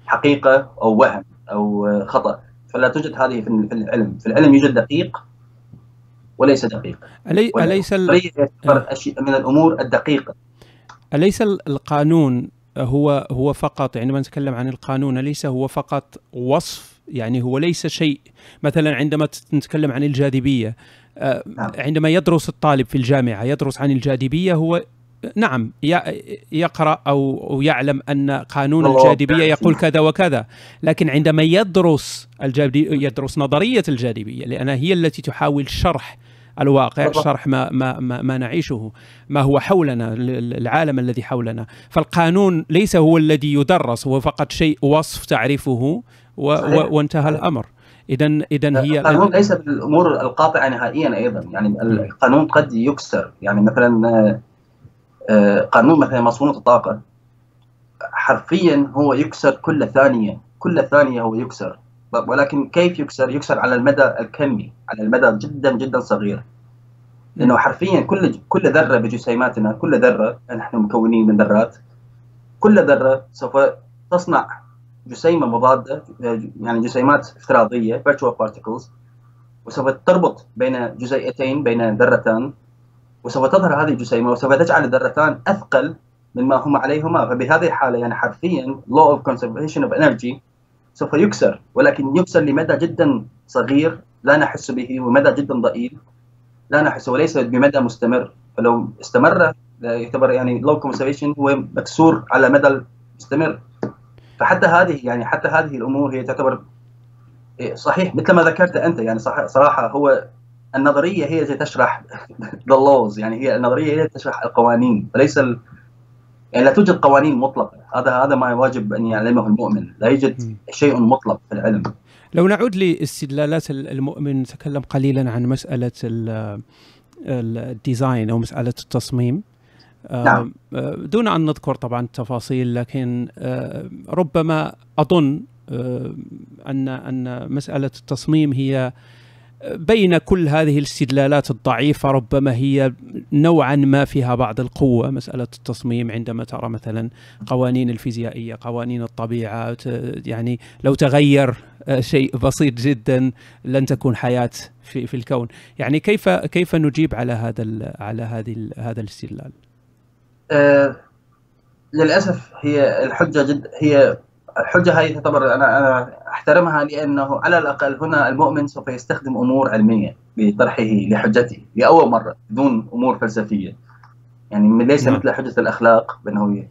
حقيقة أو وهم أو uh, خطأ. فلا توجد هذه في العلم. في العلم يوجد دقيق وليس دقيق. ألي أليس من الأمور الدقيقة. أليس القانون هو هو فقط عندما يعني نتكلم عن القانون ليس هو فقط وصف؟ يعني هو ليس شيء. مثلا عندما نتكلم عن الجاذبية آه، نعم. عندما يدرس الطالب في الجامعة يدرس عن الجاذبية هو نعم يقرأ أو يعلم أن قانون الجاذبية يقول كذا وكذا. لكن عندما يدرس الجاذبيه يدرس نظرية الجاذبية لانها هي التي تحاول شرح الواقع شرح ما ما ما, ما نعيشه ما هو حولنا العالم الذي حولنا. فالقانون ليس هو الذي يدرس هو فقط شيء وصف تعرفه و و وانتهى الأمر. اذا اذا هي القانون ليس بالأمور القاطعة نهائيا أيضا. يعني القانون قد يكسر. يعني مثلا قانون مثلا مصفونه الطاقه حرفيا هو يكسر كل ثانية. كل ثانية هو يكسر. ولكن كيف يكسر؟ يكسر على المدى الكمي على المدى جدا جدا صغير لأنه حرفيا كل كل ذرة بجسيماتنا كل ذرة نحن مكونين من ذرات كل ذرة سوف تصنع جسيمة مضادة يعني جسيمات افتراضية virtual particles وسوف تربط بين جزيئتين بين ذرتان وسوف تظهر هذه الجسيمة وسوف تجعل الذرتان أثقل مما هما عليهما فبهذه الحالة يعني حرفيا law of conservation of energy سوف يكسر ولكن يكسر لمدى جدا صغير؟ لا نحس به ومدى جدا ضئيل؟ لا نحس وليس بمدى مستمر. فلو استمر يعتبر يعني low conservation هو مكسور على مدى مستمر فحتى هذه يعني حتى هذه الأمور هي تعتبر صحيح مثل ما ذكرت أنت يعني صراحة هو النظرية هي التي تشرح [laughs] the laws يعني هي النظرية هي التي تشرح القوانين وليس. يعني لا توجد قوانين مطلقة. هذا هذا ما يجب أن يعلمه المؤمن. لا يوجد شيء مطلق في العلم. لو نعود لاستدلالات المؤمن نتكلم قليلا عن مسألة الديزاين أو مسألة التصميم. نعم. دون أن نذكر طبعا التفاصيل لكن ربما أظن ان أن مسألة التصميم هي بين كل هذه الاستدلالات الضعيفة ربما هي نوعا ما فيها بعض القوة مسألة التصميم عندما ترى مثلا قوانين الفيزيائية قوانين الطبيعة يعني لو تغير شيء بسيط جدا لن تكون حياة في, في الكون يعني كيف كيف نجيب على هذا على هذه هذا الاستدلال؟ أه للأسف هي الحجة جد هي الحجة هذه تعتبر أنا أنا أحترمها لأنه على الأقل هنا المؤمن سوف يستخدم أمور علمية بطرحه لحجته لأول مرة بدون أمور فلسفية. يعني ليس مثل حجة الأخلاق بأنه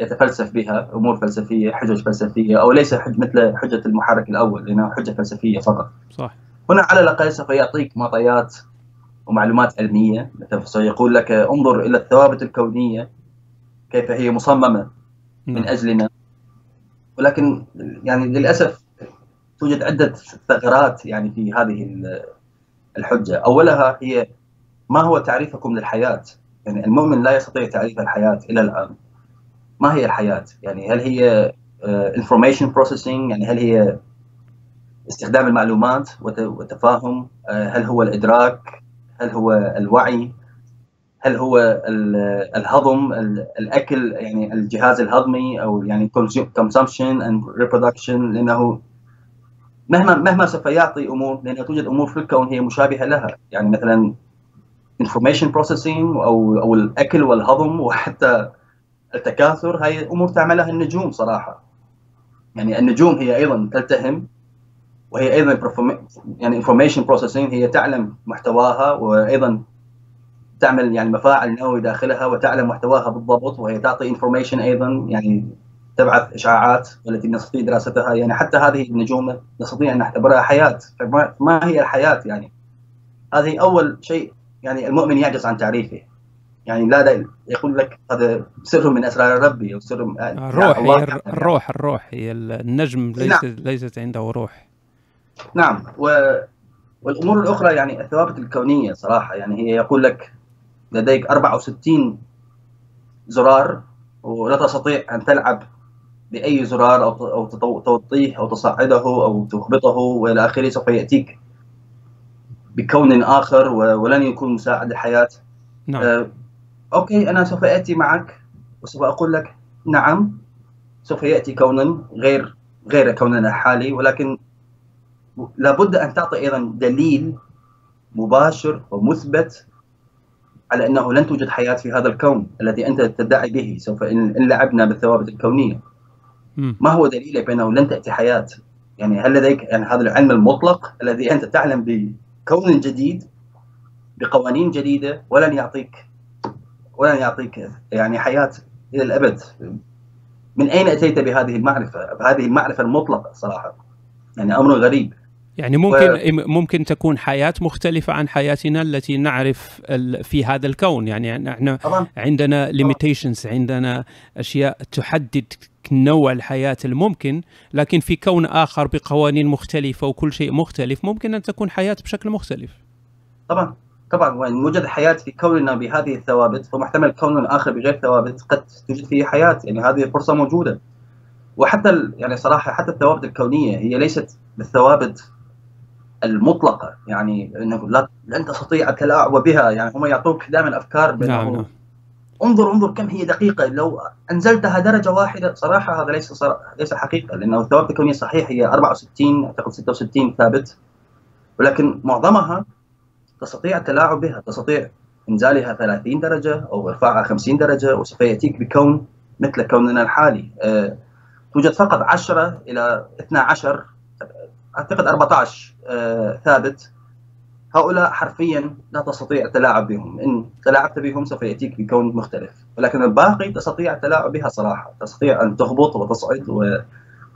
يتفلسف بها أمور فلسفية حجج فلسفية أو ليس حج مثل حجة المحرك الأول لأنه حجة فلسفية فقط. صح. هنا على الأقل سوف يعطيك معطيات ومعلومات علمية. مثلا سيقول لك انظر إلى الثوابت الكونية كيف هي مصممة من أجلنا. ولكن يعني للأسف توجد عدة ثغرات يعني في هذه الحجة، أولها هي ما هو تعريفكم للحياة؟ يعني المؤمن لا يستطيع تعريف الحياة إلى الآن. ما هي الحياة؟ يعني هل هي information processing يعني هل هي استخدام المعلومات والتفاهم؟ هل هو الإدراك؟ هل هو الوعي؟ هل هو الهضم الأكل يعني الجهاز الهضمي أو يعني consumption and reproduction لأنه مهما مهما سوف يعطي أمور لأنه توجد أمور في الكون هي مشابهة لها. يعني مثلا information processing أو أو الأكل والهضم [laughs] وحتى التكاثر هي أمور تعملها النجوم صراحة. يعني النجوم هي أيضا تلتهم وهي أيضا يعني information processing هي تعلم محتواها وأيضا تعمل يعني مفاعل نووي داخلها وتعلم محتواها بالضبط وهي تعطي انفورميشن أيضا يعني تبعث اشعاعات التي نستطيع دراستها. يعني حتى هذه النجوم نستطيع أن نعتبرها حياة. فما هي الحياة يعني؟ هذه أول شيء يعني المؤمن يعجز عن تعريفه. يعني لا دا يقول لك هذا سر من أسرار ربي أو سر الروح هي الروح الروح. هي النجم ليست نعم. ليست عنده روح. نعم. و والأمور الأخرى يعني الثوابت الكونية صراحة. يعني هي يقول لك لديك 64 زرار ولا تستطيع أن تلعب بأي زرار أو أو توطيه أو تصعده أو تهبطه وإلى آخره سوف يأتيك بكون آخر ولن يكون مساعد الحياة نعم. آه أوكي أنا سوف أتي معك وسوف أقول لك نعم سوف يأتي كون غير غير كوننا الحالي ولكن لابد أن تعطي أيضا دليل مباشر ومثبت على أنه لن توجد حياة في هذا الكون الذي أنت تدعي به سوف ان لعبنا بالثوابت الكونية. ما هو دليلك بأنه لن تأتي حياة؟ يعني هل لديك يعني هذا العلم المطلق الذي أنت تعلم بكون جديد بقوانين جديدة ولن يعطيك ولن يعطيك يعني حياة إلى الأبد؟ من أين أتيت بهذه المعرفة؟ بهذه المعرفة المطلقة صراحة. يعني أمر غريب. يعني ممكن و... ممكن تكون حياة مختلفة عن حياتنا التي نعرف في هذا الكون. يعني إحنا طبعا. عندنا ليميتيشنز عندنا أشياء تحدد نوع الحياة الممكن لكن في كون آخر بقوانين مختلفة وكل شيء مختلف ممكن أن تكون حياة بشكل مختلف. طبعا. طبعا. وإن وجد حياة في كوننا بهذه الثوابت فمحتمل كون آخر بغير ثوابت قد توجد فيه حياة. يعني هذه الفرصه موجودة. وحتى يعني صراحة حتى الثوابت الكونية هي ليست بالثوابت المطلقة يعني إنه لا لن تستطيع التلاعب بها يعني هم يعطوك دائما افكار نعم،, نعم. انظر انظر كم هي دقيقة. لو أنزلتها درجة واحدة صراحة هذا ليس صراحة ليس حقيقة لأنه الثوابت الكونيه صحيح هي 64 اعتقد 66 ثابت. ولكن معظمها تستطيع التلاعب بها تستطيع إنزالها 30 درجة أو إرفاعها 50 درجة وسوف يأتيك بكون مثل كوننا الحالي. أه توجد فقط 10 إلى 12 أعتقد 14 أه ثابت. هؤلاء حرفيا لا تستطيع التلاعب بهم. إن تلاعبت بهم سوف يأتيك بكون مختلف. ولكن الباقي تستطيع التلاعب بها صراحة. تستطيع أن تهبط وتصعد و...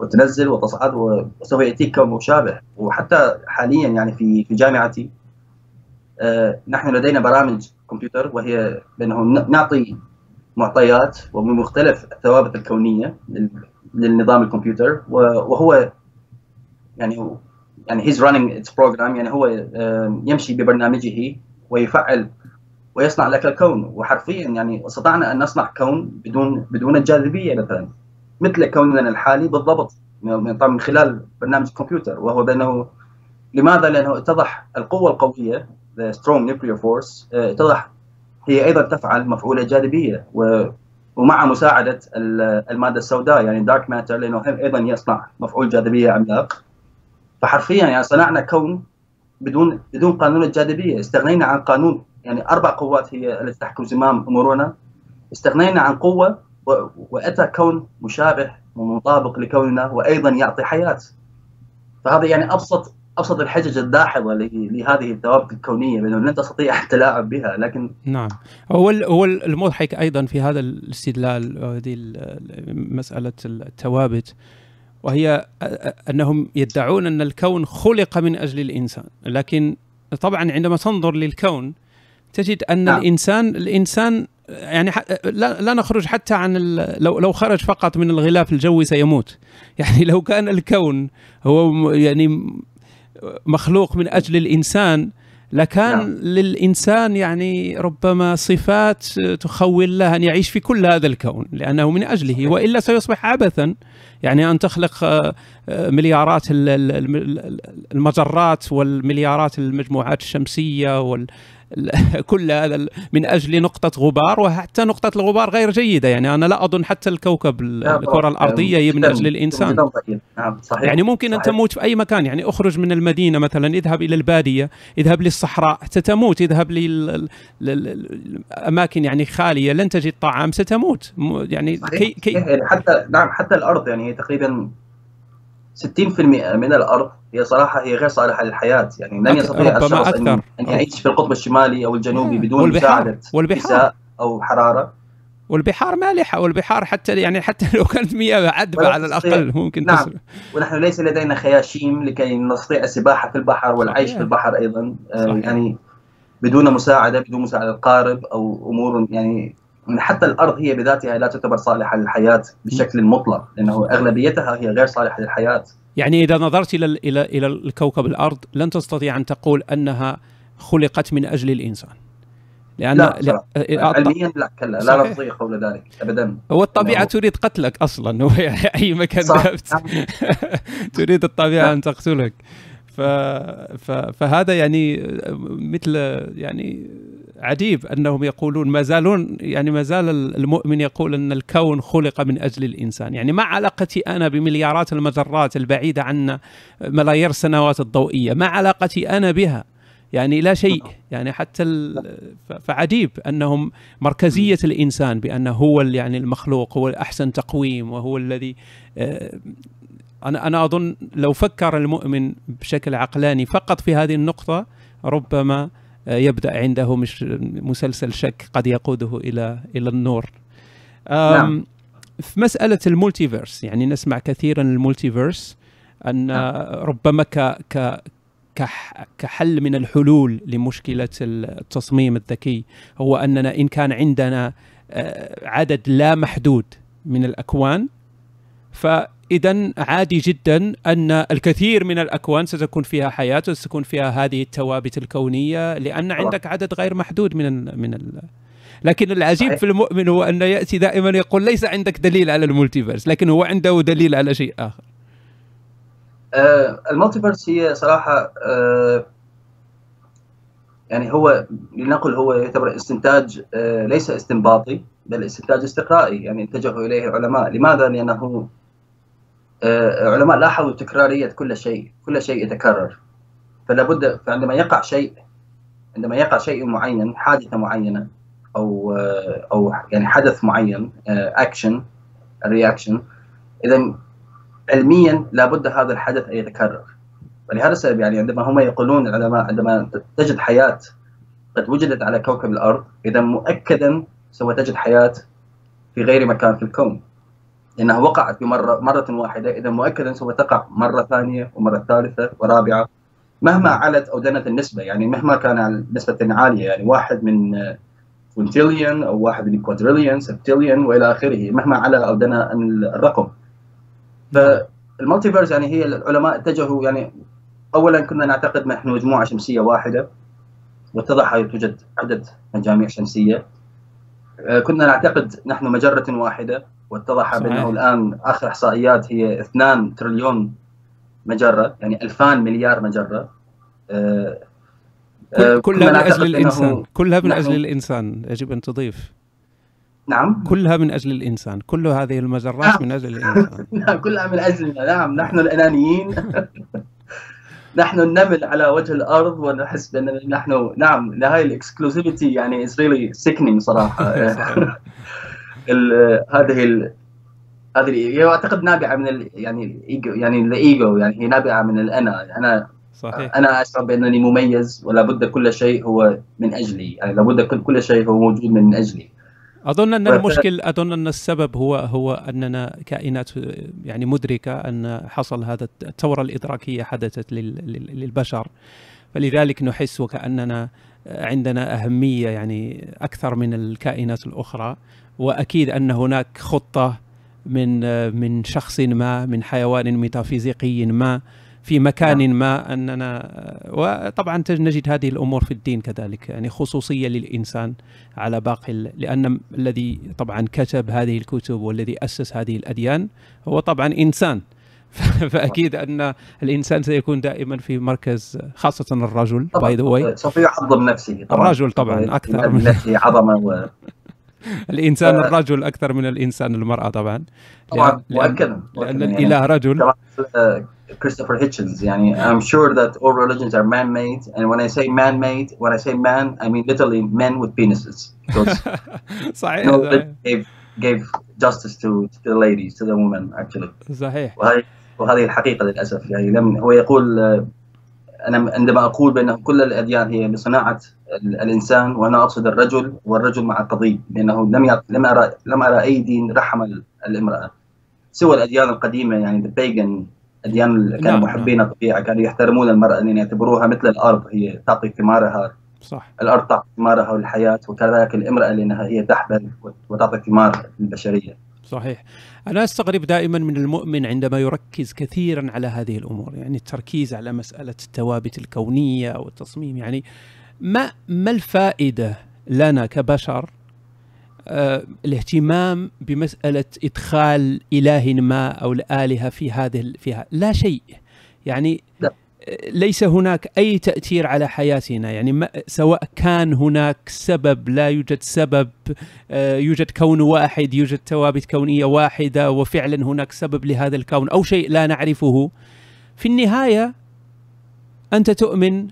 وتنزل وتصعد وسوف يأتيك كون مشابه. وحتى حاليا يعني في في جامعتي آه، نحن لدينا برامج كمبيوتر وهي بأنه نعطي معطيات ومختلف الثوابت الكونية للنظام الكمبيوتر وهو يعني يعني he's running its program يعني هو آه، يمشي ببرنامجه ويفعل ويصنع لك الكون. وحرفيا يعني استطعنا أن نصنع كون بدون بدون الجاذبية مثلا مثل كوننا الحالي بالضبط من خلال برنامج الكمبيوتر وهو بأنه لماذا؟ لأنه اتضح القوة القوية the strong nuclear force اتضح هي أيضا تفعل مفعول الجاذبية ومع مساعدة المادة السوداء يعني دارك ماتر لأنه أيضا يصنع مفعول جاذبية عملاق. فحرفيا يعني صنعنا كون بدون بدون قانون الجاذبية. استغنينا عن قانون يعني أربع قوات هي التي تحكم زمام أمورنا. استغنينا عن قوة وأتى كون مشابه ومطابق لكوننا وأيضا يعطي حياة. فهذا يعني أبسط أبسط الحجج الداحضة لهذه الثوابت الكونية بأنه لن تستطيع التلاعب بها لكن نعم. هو هو المضحك أيضا في هذه الاستدلال هذه مسألة الثوابت وهي أنهم يدعون أن الكون خلق من أجل الإنسان لكن طبعا عندما تنظر للكون تجد أن نعم. الإنسان الإنسان يعني لا, لا نخرج حتى عن لو لو خرج فقط من الغلاف الجوي سيموت [laughs] يعني لو كان الكون هو يعني مخلوق من أجل الإنسان لكان نعم. للإنسان يعني ربما صفات تخول له أن يعيش في كل هذا الكون لأنه من أجله وإلا سيصبح عبثا يعني أن تخلق آه، مليارات المجرات والمليارات المجموعات الشمسية وال [laughs] كل هذا من أجل نقطة غبار وحتى نقطة الغبار غير جيدة. يعني أنا لا أظن حتى الكوكب الكرة الأرضية هي من أجل الانسان نعم صحيح. يعني ممكن. أن تموت في أي مكان. يعني أخرج من المدينة مثلا اذهب إلى البادية اذهب للصحراء ستموت. اذهب للأماكن يعني خالية لن تجد طعام ستموت. يعني كي, كي حتى نعم حتى الأرض يعني تقريبا 60% من الأرض هي صراحة هي غير صالحة للحياة. يعني لن يستطيع الشخص أن, أن يعيش في القطب الشمالي أو الجنوبي بدون والبحار. مساعدة والبحار. أو حرارة. والبحار مالحة. والبحار حتى يعني حتى لو كانت مياه عذبة على الأقل ممكن نعم. تصل. ونحن ليس لدينا خياشيم لكي نستطيع السباحة في البحر والعيش صحيح. في البحر أيضا. آه، صحيح. يعني بدون مساعدة بدون مساعدة قارب أو أمور يعني حتى الأرض هي بذاتها لا تعتبر صالحة للحياة بشكل مطلق لأنه أغلبيتها هي غير صالحة للحياة. يعني إذا نظرت إلى إلى إلى الكوكب الأرض لن تستطيع أن تقول أنها خلقت من أجل الإنسان. لأن لا, لا علميا لا كلا لا نستطيع قول ذلك ابدا. هو الطبيعة تريد قتلك أصلا أي مكان ذهبت. [laughs] تريد الطبيعة أن تقتلك. ف... ف... فهذا يعني مثل يعني عجيب أنهم يقولون ما زالون يعني ما زال المؤمن يقول أن الكون خلق من أجل الإنسان، يعني ما علاقتي أنا بمليارات المجرات البعيدة عنا ملايير السنوات الضوئية، ما علاقتي أنا بها؟ يعني لا شيء. يعني حتى فعجيب أنهم مركزية الإنسان بأنه هو يعني المخلوق هو احسن تقويم وهو الذي آه، أنا أنا أظن لو فكر المؤمن بشكل عقلاني فقط في هذه النقطة ربما آه، يبدأ عنده مش مسلسل شك قد يقوده إلى إلى النور نعم. في مسألة ال multiverse يعني نسمع كثيرا ال multiverse أن ربما ك ك كحل من الحلول لمشكلة التصميم الذكي هو أننا إن كان عندنا آه، عدد لا محدود من الأكوان فاذا عادي جدا أن الكثير من الأكوان ستكون فيها حياة وستكون فيها هذه الثوابت الكونية لأن عندك عدد غير محدود من ال من ال. لكن العجيب في المؤمن هو انه يأتي دائما يقول ليس عندك دليل على ال multiverse لكن هو عنده دليل على شيء آخر. آه ال multiverse هي صراحة آه يعني هو لنقل هو يعتبر استنتاج آه ليس استنباطي بل استنتاج استقرائي يعني اتجهوا إليه العلماء لماذا؟ لأنه علماء لاحظوا تكرارية كل شيء كل شيء يتكرر. فلا بد فعندما يقع شيء عندما يقع شيء معين حادثة معينة أو آه أو يعني حدث معين action reaction إذا علميا لابد هذا الحدث أن يتكرر. ولهذا السبب يعني عندما هم يقولون العلماء عندما تجد حياة قد وجدت على كوكب الأرض إذا مؤكدا سوف تجد حياة في غير مكان في الكون. لانها وقعت بمره مرة واحدة. إذا مؤكدا سوف تقع مرة ثانية ومرة ثالثة ورابعة. مهما علت أو دنت النسبة يعني مهما كان نسبه عاليه يعني واحد من quintillion أو واحد من quadrillion septillion وإلى آخره مهما علا أو دنا الرقم. فال multiverse يعني هي العلماء اتجهوا يعني اولا كنا نعتقد نحن مجموعة شمسية واحدة واتضح توجد عدد مجاميع شمسية. آه، كنا نعتقد نحن مجرة واحدة. واتضح بانه الآن آخر إحصائيات هي 2 تريليون مجرة يعني 2000 مليار مجرة. آه، آه، كلها من أجل الإنسان. كلها من أجل الإنسان يجب أن تضيف. نعم. كلها من أجل الإنسان. كل هذه المجرات نعم. [laughs] من أجل الإنسان. نعم كلها من اجلنا نعم نحن الأنانيين. [laughs] نحن النمل على وجه الأرض ونحس بأن نحن نعم هاي ال exclusivity يعني is really sickening صراحة. [laughs] هذه ال هذه هي أعتقد نابعة من ال يعني الايجو يعني الايجو يعني هي نابعة من الانا أنا. صحيح. أنا أشعر بأنني مميز ولا بد كل شيء هو من أجلي. يعني لابد كل شيء هو موجود من أجلي. أظن أن المشكل أظن أن السبب هو هو أننا كائنات يعني مدركة أن حصل هذا الثورة الإدراكية حدثت للبشر. فلذلك نحس وكأننا عندنا أهمية يعني أكثر من الكائنات الأخرى. وأكيد أن هناك خطة من من شخص ما من حيوان ميتافيزيقي ما في مكان نعم. ما أننا وطبعا نجد هذه الأمور في الدين كذلك يعني خصوصية للإنسان على باقي لأن الذي طبعا كتب هذه الكتب والذي أسس هذه الأديان هو طبعا إنسان. [laughs] فأكيد أن الإنسان سيكون دائما في مركز خاصة الرجل by the way سوف يعظم نفسه طبعا. الرجل طبعا أكثر. من نفسه عظمه و... الإنسان ف... الرجل أكثر من الإنسان المرأة طبعا. طبعا لأن... مؤكدا لأن يعني الإله يعني... رجل كريستوفر هيتشنز آه، يعني I'm sure that all religions are man-made and when I say man-made when I say man I mean literally men with penises. [laughs] صحيح no gave, justice to, to the ladies to the women actually. صحيح. وهذه وهذه الحقيقة للأسف يعني لم هو يقول آه، أنا عندما أقول بأن كل الأديان هي لصناعة الإنسان وأنا أقصد الرجل والرجل مع القضيب لأنه لم لم أرى لم أرى أي دين رحم الامرأة. سوى الأديان القديمة يعني the pagan أديان اللي كانوا نعم محبين نعم. الطبيعه كانوا يحترمون المرأة لأن يعتبروها مثل الأرض هي تعطي ثمارها. صح. الأرض تعطي ثمارها للحياه وكذلك الامرأة لأنها هي تحبل وتعطي ثمار للبشرية. صحيح. أنا أستغرب دائما من المؤمن عندما يركز كثيرا على هذه الأمور يعني التركيز على مسألة الثوابت الكونية والتصميم يعني ما ما الفائدة لنا كبشر؟ آه، الاهتمام بمسألة إدخال إله ما أو الآلهة في هذه فيها. لا شيء. يعني لا. ليس هناك أي تأثير على حياتنا. يعني ما سواء كان هناك سبب لا يوجد سبب. آه، يوجد كون واحد يوجد ثوابت كونية واحدة وفعلا هناك سبب لهذا الكون أو شيء لا نعرفه. في النهاية أنت تؤمن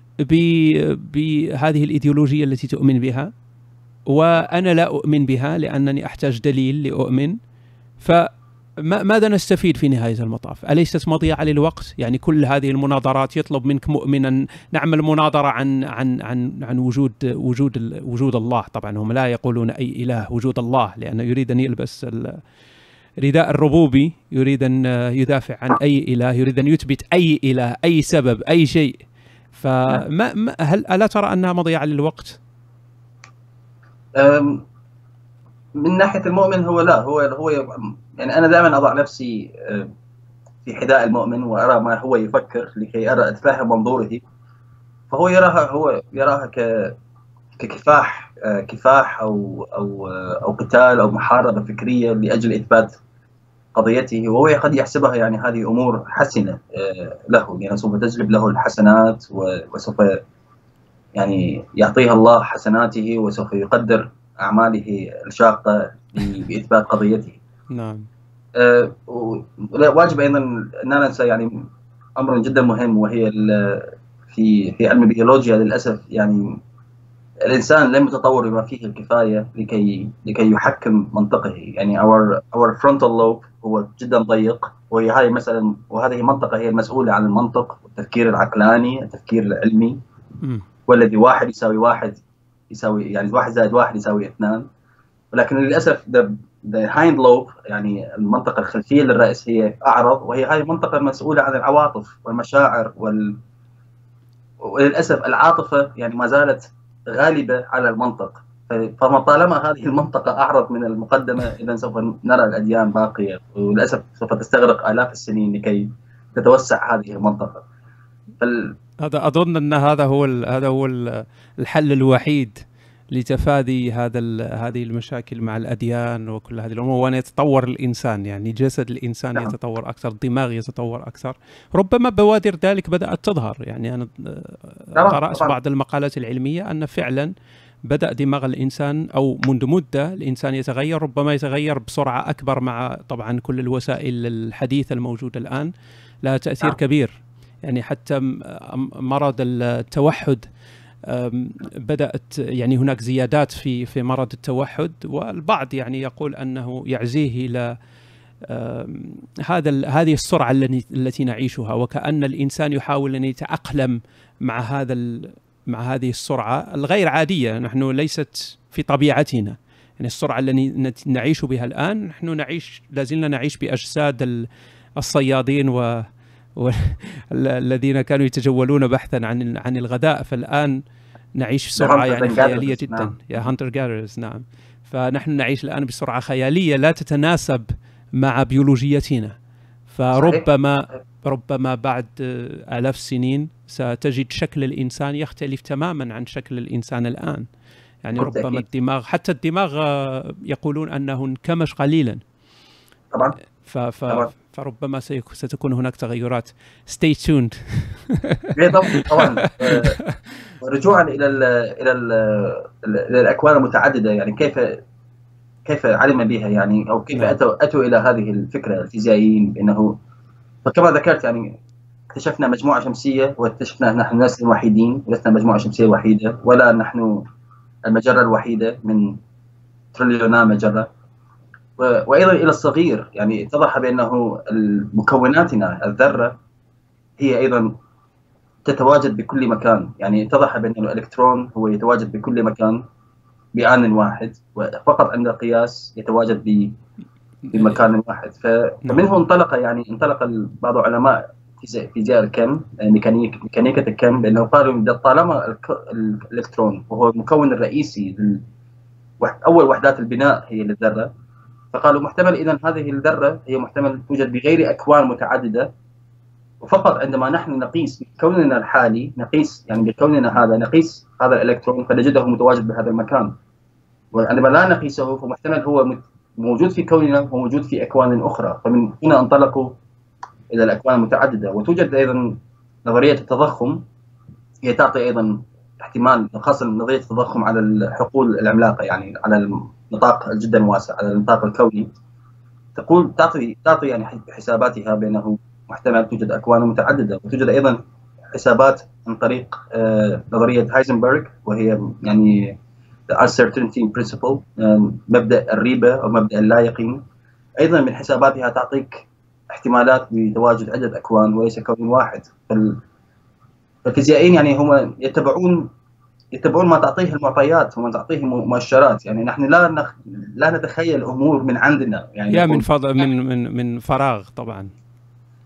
بهذه الإيديولوجية التي تؤمن بها وأنا لا أؤمن بها لأنني أحتاج دليل لأؤمن فماذا نستفيد في نهاية المطاف؟ أليست مضيعة للوقت؟ يعني كل هذه المناظرات يطلب منك مؤمنا نعمل مناظرة عن عن عن عن وجود وجود وجود الله، طبعا هم لا يقولون أي إله وجود الله لأنه يريد أن يلبس رداء الربوبي يريد أن يدافع عن أي إله يريد أن يثبت أي إله أي سبب أي شيء فما ما هل ألا ترى أنها مضيعة للوقت؟ من ناحية المؤمن هو لا هو هو يعني أنا دائما أضع نفسي في حذاء المؤمن وأرى ما هو يفكر لكي أرى أتفهم منظوره. فهو يراها هو يراها ك ككفاح أه، كفاح أو أو أه، أو قتال أو محاربة فكرية لأجل إثبات قضيته وهو قد يحسبها يعني هذه أمور حسنة أه، له لأن سوف تجلب له الحسنات وسوف يعني يعطيها الله حسناته وسوف يقدر أعماله الشاقة بإثبات قضيته. نعم ولا- واجب أيضا ان لا ننسى يعني أمر جدا مهم وهي في في علم البيولوجيا للأسف يعني الإنسان لم يتطور بما فيه الكفاية لكي لكي يحكم منطقه. يعني our our frontal lobe هو جدا ضيق وهي هاي مثلا وهذه منطقة هي المسؤولة عن المنطق والتفكير العقلاني التفكير العلمي. والذي واحد يساوي واحد يساوي يعني واحد زائد واحد يساوي اثنان. ولكن للأسف the hind lobe يعني المنطقة الخلفية للرأس هي أعرض وهي هاي المنطقة المسؤوله عن العواطف والمشاعر وال وللأسف العاطفة يعني ما زالت غالبة على المنطق. فما طالما هذه المنطقة أعرض من المقدمة اذا سوف نرى الأديان باقية وللأسف سوف تستغرق آلاف السنين لكي تتوسع هذه المنطقة. فال... هذا أظن أن هذا هو هذا هو ال- الحل الوحيد. لتفادي هذا هذه المشاكل مع الأديان وكل هذه الأمور وأن يتطور الإنسان يعني جسد الإنسان نعم. يتطور أكثر الدماغ يتطور أكثر ربما بوادر ذلك بدأت تظهر يعني أنا قرأت. بعض المقالات العلمية أن فعلا بدأ دماغ الإنسان أو منذ مدة الإنسان يتغير ربما يتغير بسرعة أكبر مع طبعا كل الوسائل الحديثة الموجودة الآن لها تأثير نعم. كبير يعني حتى مرض التوحد بدأت يعني هناك زيادات في في مرض التوحد والبعض يعني يقول أنه يعزيه إلى هذا هذه السرعة التي نعيشها وكأن الإنسان يحاول أن يتأقلم مع هذا مع هذه السرعة الغير عادية. نحن ليست في طبيعتنا. يعني السرعة التي نعيش بها الآن نحن نعيش لازلنا نعيش بأجساد ال- الصيادين و والذين كانوا يتجولون بحثا عن عن الغذاء فالآن نعيش بسرعة يعني خيالية جدا. نعم. يا هانتر جاررز نعم. فنحن نعيش الآن بسرعة خيالية لا تتناسب مع بيولوجيتنا. فربما ربما بعد آلاف السنين ستجد شكل الإنسان يختلف تماما عن شكل الإنسان الآن. يعني بالتأكيد. ربما الدماغ حتى الدماغ آه، يقولون أنه انكمش قليلا. طبعا. ف ف طبعاً. فربما ستكون هناك تغيرات. Stay tuned. [laughs] إيه طبعا [laughs] رجوعا إلى ال إلى ال إلى الأكوان المتعددة يعني كيف كيف علم بها يعني أو كيف نعم. اتوا أتوا إلى هذه الفكرة الفيزيائيين بأنه فكما ذكرت يعني اكتشفنا مجموعة شمسية واكتشفنا نحن الناس الوحيدين لسنا مجموعة شمسية وحيدة ولا نحن المجرة الوحيدة من تريليونان مجرة. وأيضا إلى الصغير. يعني اتضح بأنه مكوناتنا الذرة هي أيضا تتواجد بكل مكان. يعني اتضح بأن الإلكترون هو يتواجد بكل مكان بآن واحد وفقط عند قياس يتواجد بمكان واحد. ف- فمنه انطلق يعني انطلق بعض علماء فيزياء الكم ميكانيك ميكانيكا الكم بانه قالوا طالما الإلكترون وهو المكون الرئيسي أول وحدات البناء هي للذرة فقالوا محتمل اذا هذه الذرة هي محتمل توجد بغير أكوان متعددة. وفقط عندما نحن نقيس بكوننا الحالي نقيس يعني بكوننا هذا نقيس هذا الإلكترون فنجده متواجد بهذا المكان. وعندما لا نقيسه فمحتمل هو موجود في كوننا وموجود في أكوان أخرى. فمن هنا انطلقوا إلى الأكوان المتعددة. وتوجد أيضا نظرية التضخم. هي تعطي أيضا احتمال خاصه نظرية التضخم على الحقول العملاقة يعني على النطاق جدا واسع على النطاق الكوني. تقول تعطي تعطي يعني حساباتها بأنه محتمل توجد أكوان متعددة. وتوجد أيضا حسابات عن طريق آه، نظرية هايزنبرغ وهي يعني the uncertainty principle مبدأ الريبة أو مبدأ اللا يقين أيضا من حساباتها تعطيك احتمالات بتواجد عده أكوان وليس كون واحد. فال- فالفيزيائيين يعني هم يتبعون يتبعون ما تعطيه المعطيات وما تعطيه مؤشرات. يعني نحن لا نخ... لا نتخيل أمور من عندنا. يعني يا من فض... من من من فراغ طبعا.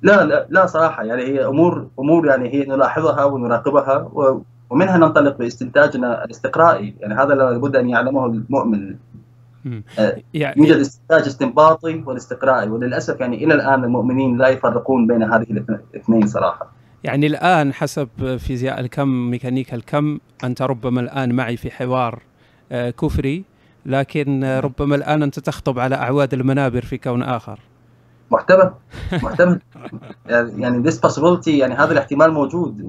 لا لا لا صراحة. يعني هي أمور أمور يعني هي نلاحظها ونراقبها و... ومنها ننطلق باستنتاجنا الاستقرائي. يعني هذا لابد أن يعلمه المؤمن. آه، يعني يوجد استنتاج استنباطي والاستقرائي. وللأسف يعني إلى الآن المؤمنين لا يفرقون بين هذه الاثنين صراحة. يعني الآن حسب فيزياء الكم ميكانيكا الكم أنت ربما الآن معي في حوار آه، كفري لكن ربما الآن أنت تخطب على أعواد المنابر في كون آخر. محتمل. [laughs] محتمل. يعني this possibility يعني هذا الاحتمال موجود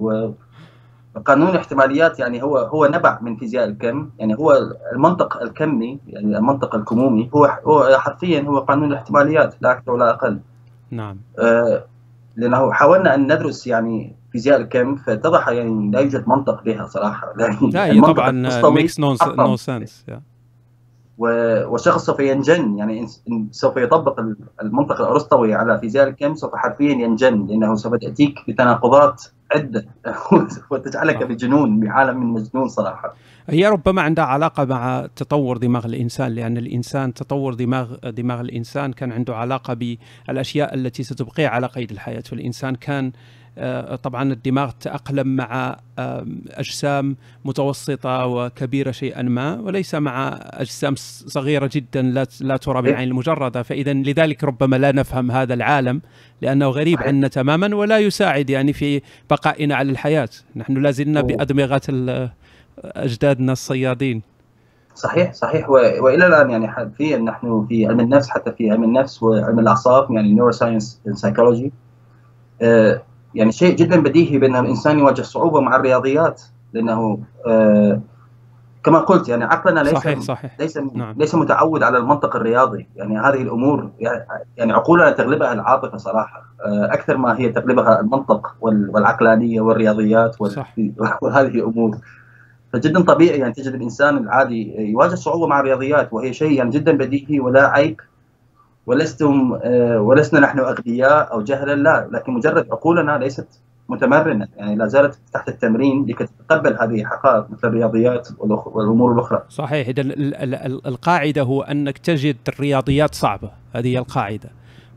وقانون الاحتماليات يعني هو هو نبع من فيزياء الكم يعني هو المنطق الكمي يعني المنطق الكمومي هو هو حرفيا هو قانون الاحتماليات لا أكثر ولا أقل. نعم. آه لأنه حاولنا أن ندرس يعني فيزياء الكم فاتضح يعني لا يوجد منطق بها صراحة. [laughs] يعني لا هي طبعا makes no sense وشخص سوف ينجن يعني سوف يطبق المنطق الأرسطوي على فيزياء الكم سوف حرفيا ينجن لأنه سوف تأتيك بتناقضات عده [laughs] وتجعلك بجنون بعالم من مجنون صراحة. هي ربما عندها علاقة مع تطور دماغ الإنسان لأن الإنسان تطور دماغ دماغ الإنسان كان عنده علاقة بالأشياء التي ستبقيه على قيد الحياة. فالإنسان كان آه، طبعا الدماغ تأقلم مع أجسام متوسطة وكبيرة شيئا ما وليس مع أجسام صغيرة جدا لا ترى بالعين المجردة. فإذا لذلك ربما لا نفهم هذا العالم لأنه غريب عنا تماما ولا يساعد يعني في بقائنا على الحياة. نحن لا زلنا بأدمغة أجدادنا الصيادين. صحيح صحيح. وإلى الآن يعني حرفيا نحن في علم النفس حتى في علم النفس وعلم الأعصاب يعني neuroscience psychology يعني شيء جدا بديهي بأن الإنسان يواجه صعوبة مع الرياضيات لأنه آه كما قلت يعني عقلنا ليس صحيح صحيح. ليس نعم. ليس متعود على المنطق الرياضي. يعني هذه الأمور يعني عقولنا تغلبها العاطفة صراحة آه أكثر ما هي تغلبها المنطق والعقلانية والرياضيات [laughs] وهذه الأمور. فجدا طبيعي يعني تجد الإنسان العادي يواجه صعوبة مع الرياضيات وهي شيء يعني جدا بديهي ولا عيب. ولستم آه، ولسنا نحن أغبياء أو جهلا لا لكن مجرد عقولنا ليست متمرنة يعني لا زالت تحت التمرين لكي تتقبل هذه الحقائق مثل الرياضيات والأمور الأخرى. صحيح اذا القاعدة هو أنك تجد الرياضيات صعبة هذه هي القاعدة.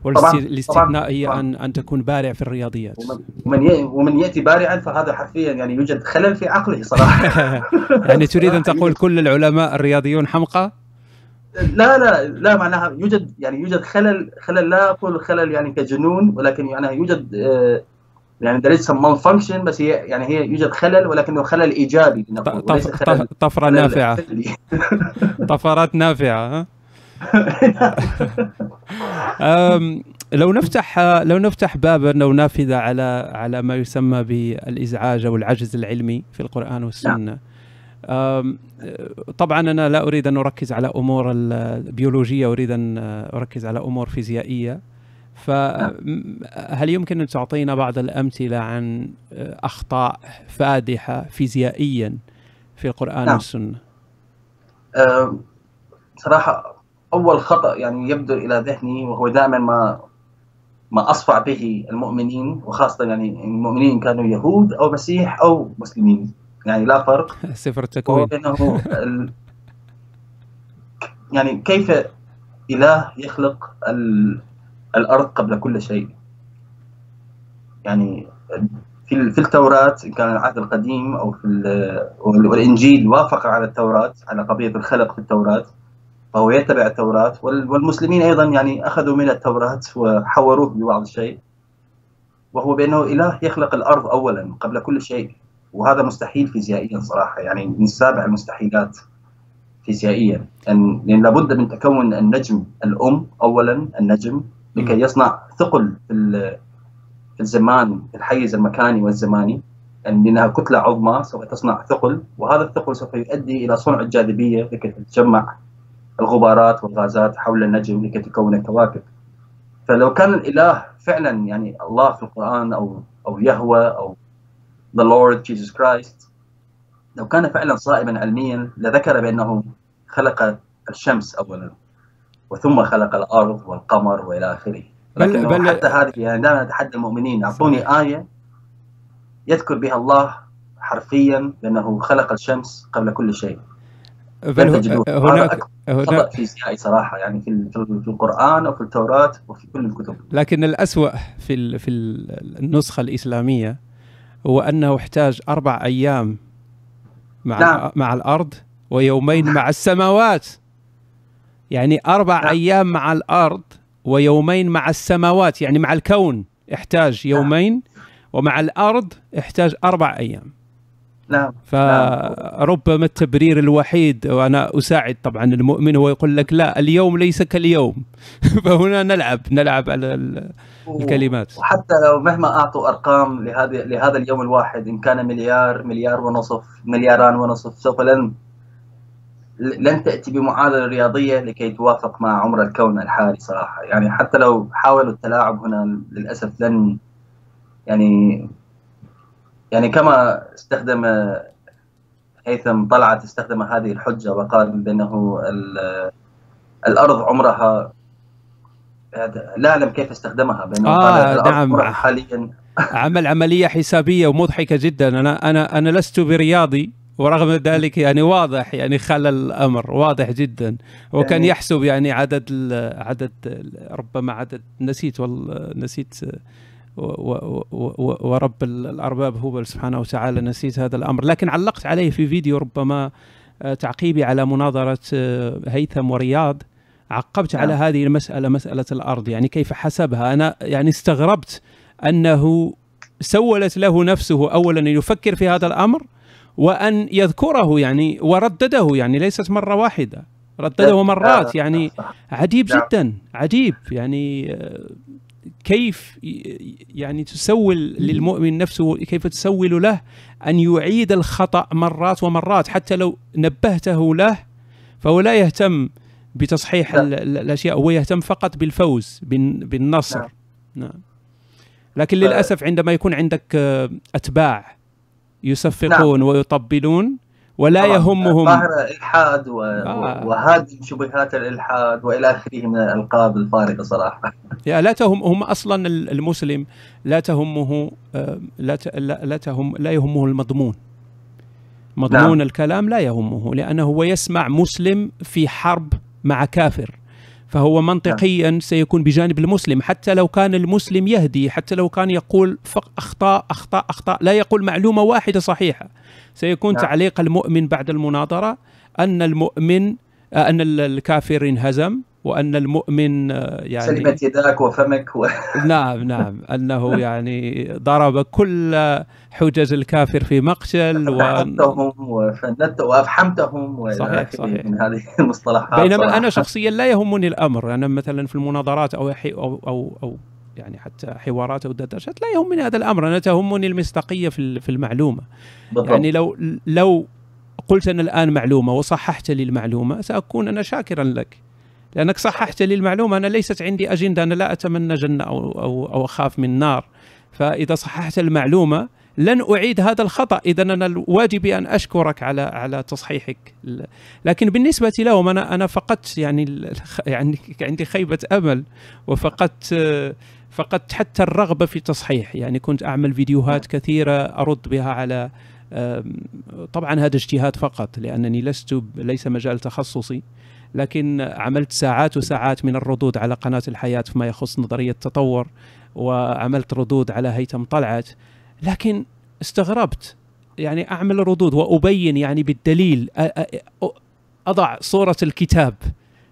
والاستثناء هي ان أن تكون بارع في الرياضيات. ومن ومن يأتي بارعا فهذا حرفيا يعني يوجد خلل في عقله صراحة. [laughs] يعني تريد أن [laughs] تقول كل العلماء الرياضيون حمقى؟ لا لا لا معناها يوجد يعني يوجد خلل خلل لا أقول خلل يعني كجنون ولكن يعني يوجد آه، يعني there is some malfunction بس هي يعني هي يوجد خلل ولكنه خلل إيجابي طفرة نافعة. [laughs] [laughs] طفرات نافعة لو نفتح لو نفتح بابا أو نافذة على على ما يسمى بالإزعاج أو العجز العلمي في القرآن والسنة نعم. طبعا أنا لا أريد أن أركز على أمور البيولوجية أريد أن أركز على أمور فيزيائية فهل يمكن أن تعطينا بعض الأمثلة عن أخطاء فادحة فيزيائيا في القرآن نعم. والسنة؟ صراحة أول خطأ يعني يبدو إلى ذهني وهو دائما ما ما أصفع به المؤمنين وخاصة يعني المؤمنين كانوا يهود أو مسيح أو مسلمين يعني لا فرق. سفر التكوين ال... يعني كيف إله يخلق ال... الأرض قبل كل شيء؟ يعني في في التوراة إن كان العهد القديم أو في والإنجيل وافق على التوراة على قضية الخلق في التوراة فهو يتبع التوراة والمسلمين أيضا يعني أخذوا من التوراة وحوروه ببعض الشيء. وهو بأنه إله يخلق الأرض أولا قبل كل شيء. وهذا مستحيل فيزيائيا صراحة. يعني من سابع المستحيلات فيزيائيا. يعني لأن لابد من تكون النجم الأم اولا النجم لكي يصنع ثقل في الزمان في الحيز المكاني والزماني. يعني لأنها كتلة عظمى سوف تصنع ثقل وهذا الثقل سوف يؤدي إلى صنع الجاذبيه لكي تتجمع الغبارات والغازات حول النجم لكي تكون الكواكب فلو كان الإله فعلا يعني الله في القرآن أو أو يهوى أو the Lord Jesus Christ. لو كان فعلا صائما علميا لذكر بأنه خلق الشمس أولا وثم خلق الأرض والقمر وإلى آخره. لكن بل حتى هذه يعني دائما أتحدى المؤمنين. أعطوني آية يذكر بها الله حرفيا بأنه خلق الشمس قبل كل شيء. بل هناك هناك فيزيائي صراحة يعني في في القرآن وفي التوراة وفي كل الكتب. لكن الأسوأ في في النسخة الإسلامية هو أنه احتاج أربع أيام مع نعم. مع الأرض ويومين مع السماوات يعني أربع نعم. أيام مع الأرض ويومين مع السماوات يعني مع الكون احتاج نعم. يومين ومع الأرض احتاج أربع أيام نعم فربما التبرير الوحيد وأنا أساعد طبعا المؤمن هو يقول لك لا اليوم ليس كاليوم [laughs] فهنا نلعب نلعب على الكلمات. وحتى لو مهما أعطوا أرقام لهذا لهذا اليوم الواحد إن كان مليار مليار ونصف ملياران ونصف سوف لن لن تأتي بمعادلة رياضية لكي توافق مع عمر الكون الحالي صراحة. يعني حتى لو حاولوا التلاعب هنا للأسف لن يعني يعني كما استخدم هيثم طلعت استخدم هذه الحجة وقال بأنه الأرض عمرها لا أعلم كيف أستخدمها؟ بأنه آه نعم. حاليا. [laughs] عمل عملية حسابية ومضحكة جدا. أنا أنا أنا لست برياضي ورغم ذلك يعني واضح يعني خلى الأمر واضح جدا. وكان يعني يحسب يعني عدد عدد ربما عدد نسيت نسيت ورب الأرباب هو سبحانه وتعالى نسيت هذا الأمر. لكن علقت عليه في فيديو ربما آه، تعقيبي على مناظرة آه، هيثم ورياض. عقبت على نعم. هذه المسألة مسألة الأرض يعني كيف حسبها أنا يعني استغربت أنه سولت له نفسه اولا أن يفكر في هذا الأمر وأن يذكره يعني وردده يعني ليست مرة واحدة ردده مرات يعني عجيب نعم. جدا عجيب يعني كيف يعني تسول للمؤمن نفسه كيف تسول له أن يعيد الخطأ مرات ومرات حتى لو نبهته له فهو لا يهتم بتصحيح لا. الأشياء هو يهتم فقط بالفوز بالنصر نعم, نعم. لكن للأسف عندما يكون عندك أتباع يصفقون نعم. ويطبلون ولا يهمهم ظاهرة إلحاد و... آه. وهذه شبهات الإلحاد وإلى آخره من الألقاب الفارغة صراحة [laughs] يا لا تهم هم أصلا المسلم لا تهمه آه، لا لا تهم لا يهمه المضمون مضمون نعم. الكلام لا يهمه لأنه هو يسمع مسلم في حرب مع كافر. فهو منطقيا سيكون بجانب المسلم حتى لو كان المسلم يهدي حتى لو كان يقول أخطاء أخطاء أخطاء لا يقول معلومة واحدة صحيحة. سيكون نعم. تعليق المؤمن بعد المناظرة أن المؤمن آه، أن الكافر انهزم. وأن المؤمن آه، يعني سلمت يداك وفمك و... [laughs] نعم نعم. أنه يعني ضرب كل حجج الكافر في مقتل و... وفندت وأفحمتهم صحيح صحيح. من هذه [laughs] المصطلحات. بينما صراحة. أنا شخصيا لا يهمني الأمر. أنا مثلا في المناظرات أو أو أو, أو يعني حتى حوارات أو دردشات لا يهمني هذا الأمر. أنا تهمني المصداقية في في المعلومة. بالضبط. يعني لو لو قلت أنا الآن معلومة وصححت لي المعلومة سأكون أنا شاكرا لك. لأنك صححت لي المعلومة أنا ليست عندي أجندة أنا لا أتمنى جنة أو أو أو أخاف من نار. فإذا صححت المعلومة لن أعيد هذا الخطأ. اذا أنا واجبي أن أشكرك على على تصحيحك. لكن بالنسبة لهم أنا أنا فقدت يعني يعني عندي خيبة أمل وفقدت فقدت حتى الرغبة في تصحيح. يعني كنت أعمل فيديوهات كثيرة أرد بها على طبعا هذا اجتهاد فقط لأنني لست ليس مجال تخصصي. لكن عملت ساعات وساعات من الردود على قناة الحياة فيما يخص نظرية التطور وعملت ردود على هيثم طلعت. لكن استغربت. يعني أعمل ردود وأبين يعني بالدليل أضع صورة الكتاب.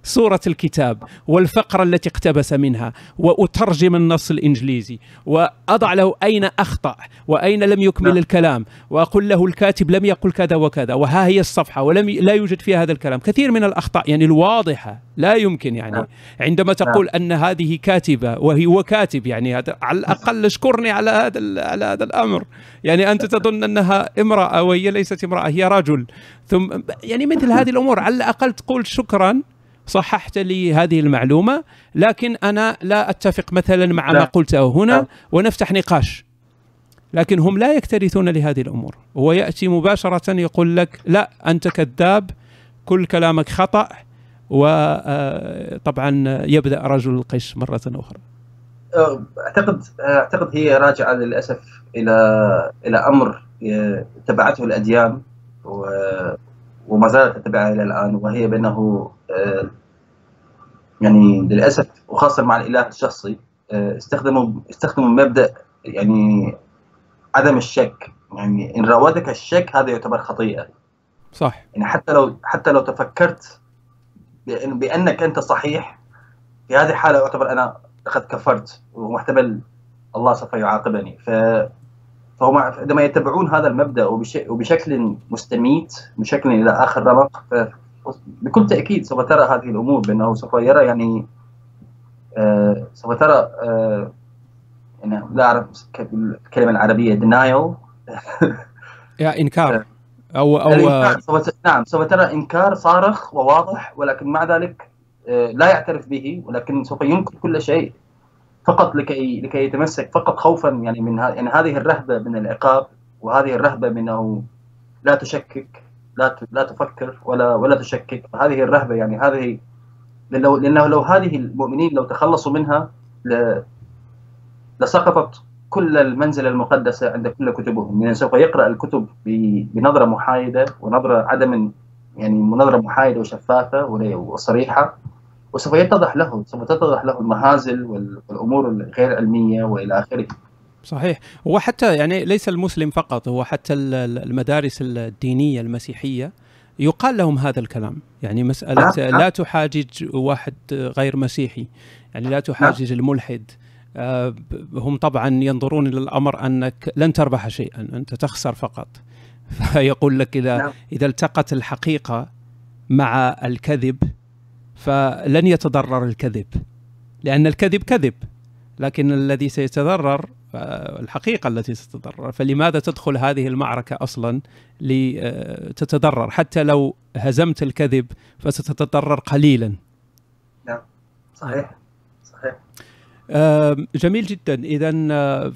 صورة الكتاب والفقرة التي اقتبس منها وأترجم النص الإنجليزي وأضع له أين أخطأ وأين لم يكمل نعم. الكلام وأقول له الكاتب لم يقل كذا وكذا وها هي الصفحة ولم لا يوجد فيها هذا الكلام كثير من الأخطاء يعني الواضحة لا يمكن يعني نعم. عندما تقول نعم. أن هذه كاتبة وهو كاتب يعني هذا على الأقل اشكرني على هذا على هذا الأمر يعني أنت تظن أنها امرأة وهي ليست امرأة هي رجل ثم يعني مثل هذه الأمور على الأقل تقول شكرا صححت لي هذه المعلومة لكن أنا لا أتفق مثلا مع لا. ما قلته هنا لا. ونفتح نقاش. لكن هم لا يكترثون لهذه الأمور. هو يأتي مباشرة يقول لك لا أنت كذاب كل كلامك خطأ. وطبعا آه، يبدأ رجل القش مرة أخرى. أعتقد أعتقد هي راجعة للأسف إلى إلى أمر تبعته الأديان. وما زالت تتبعها إلى الآن وهي بأنه يعني للأسف وخاصة مع الإله الشخصي استخدموا استخدموا مبدأ يعني عدم الشك. يعني إن راودك الشك هذا يعتبر خطيئة. صح. يعني حتى لو حتى لو تفكرت بأن بأنك أنت صحيح في هذه الحالة يعتبر أنا لقد كفرت ومحتمل الله سوف يعاقبني. ف فهم عندما يتبعون هذا المبدأ وبشكل مستميت بشكل إلى آخر رمق بكل تأكيد سوف ترى هذه الأمور بأنه سوف يرى يعني آه سوف ترى آه يعني لا أعرف الكلمة العربية denial. [laughs] يا إنكار. أو أو سوف نعم سوف ترى إنكار صارخ وواضح ولكن مع ذلك آه، لا يعترف به ولكن سوف ينكر كل شيء. فقط لكي لكي يتمسك فقط خوفا يعني من يعني هذه الرهبة من العقاب وهذه الرهبة من أنه لا تشكك لا لا تفكر ولا ولا تشكك. هذه الرهبة يعني هذه لأنه لأنه لو هذه المؤمنين لو تخلصوا منها لسقطت كل المنزلة المقدسة عند كل كتبهم. يعني سوف يقرأ الكتب بنظرة محايدة ونظرة عدم يعني نظرة محايدة وشفافة وصريحة. وسوف يتضح له سوف تتضح له المهازل والأمور الغير علمية وإلى آخره صحيح هو حتى يعني ليس المسلم فقط هو حتى المدارس الدينية المسيحية يقال لهم هذا الكلام يعني مسألة نعم، نعم. لا تحاجج واحد غير مسيحي يعني لا تحاجج نعم. الملحد آه، هم طبعا ينظرون إلى الأمر أنك لن تربح شيئا أنت تخسر فقط [laughs] فيقول لك إذا نعم. إذا التقت الحقيقة مع الكذب فلن يتضرر الكذب لأن الكذب كذب لكن الذي سيتضرر آه، الحقيقة التي ستتضرر فلماذا تدخل هذه المعركة أصلا لتتضرر حتى لو هزمت الكذب فستتضرر قليلا. نعم. صحيح. صحيح. جميل جدا. اذا آه،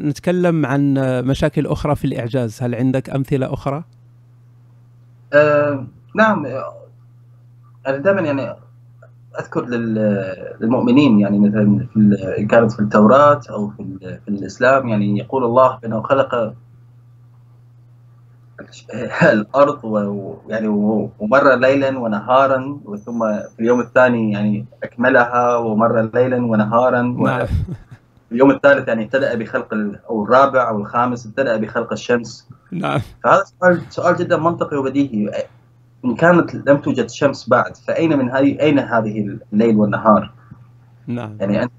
نتكلم عن مشاكل أخرى في الإعجاز. هل عندك أمثلة أخرى؟ أه نعم. أنا دائما يعني أذكر للمؤمنين يعني مثلا في كانت في التوراة أو في, في الإسلام يعني يقول الله بأنه خلق الأرض ويعني ومر ليلا ونهارا وثم في اليوم الثاني يعني أكملها ومر ليلا ونهارا نعم. في اليوم الثالث يعني ابتدأ بخلق أو الرابع أو الخامس ابتدأ بخلق الشمس. نعم. فهذا سؤال سؤال جدا منطقي وبديهي. إن كانت لم توجد شمس بعد فأين من هذه أين هذه الليل والنهار؟ نعم يعني أنت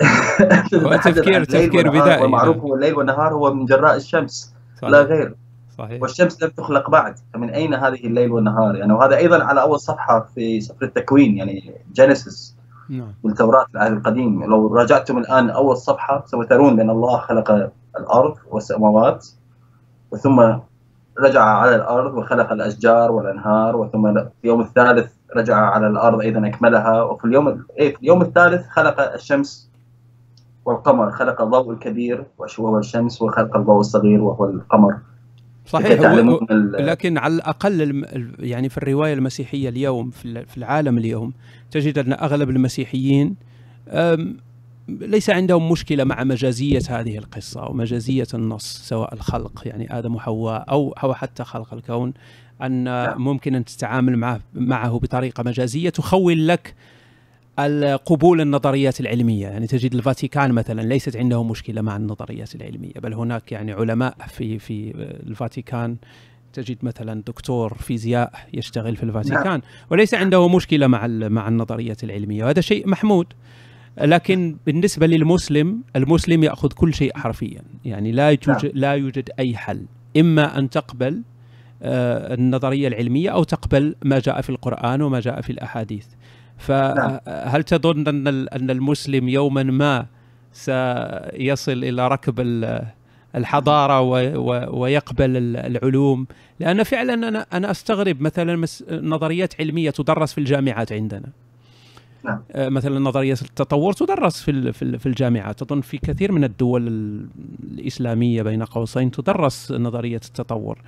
[laughs] هو تفكير تفكير بدائي والمعروف هو الليل والنهار هو من جراء الشمس صحيح. لا غير صحيح. والشمس لم تخلق بعد فمن أين هذه الليل والنهار يعني وهذا أيضا على أول صفحة في سفر التكوين يعني جينيسيس نعم. بالتوراه العهد القديم لو راجعتم الآن اول صفحة سوف ترون بأن الله خلق الأرض والسماوات وثم رجع على الأرض وخلق الأشجار والأنهار وثم في اليوم الثالث رجع على الأرض أيضا أكملها. وفي اليوم إيه في اليوم الثالث خلق الشمس والقمر خلق الضوء الكبير وهو الشمس وخلق الضوء الصغير وهو القمر. صحيح لكن على الأقل يعني في الرواية المسيحية اليوم في العالم اليوم تجد أن أغلب المسيحيين ليس عندهم مشكلة مع مجازية هذه القصة أو مجازية النص سواء الخلق يعني آدم وحواء أو أو حتى خلق الكون أن نعم. ممكن أن تتعامل معه معه بطريقة مجازية تخول لك قبول النظريات العلمية يعني تجد الفاتيكان مثلا ليست عنده مشكلة مع النظريات العلمية بل هناك يعني علماء في في الفاتيكان تجد مثلا دكتور فيزياء يشتغل في الفاتيكان نعم. وليس عنده مشكلة مع مع النظريات العلمية وهذا شيء محمود لكن بالنسبة للمسلم المسلم يأخذ كل شيء حرفيا. يعني لا يوجد نعم. لا يوجد أي حل. إما أن تقبل آه، النظرية العلمية أو تقبل ما جاء في القرآن وما جاء في الأحاديث. فهل تظن أن أن المسلم يوما ما سيصل إلى ركب الحضارة ويقبل العلوم؟ لأن فعلا أنا أنا أستغرب مثلا نظريات علمية تدرس في الجامعات عندنا. نعم. آه، مثلا نظرية التطور تدرس في في الجامعات اظن في كثير من الدول الإسلامية بين قوسين تدرس نظرية التطور.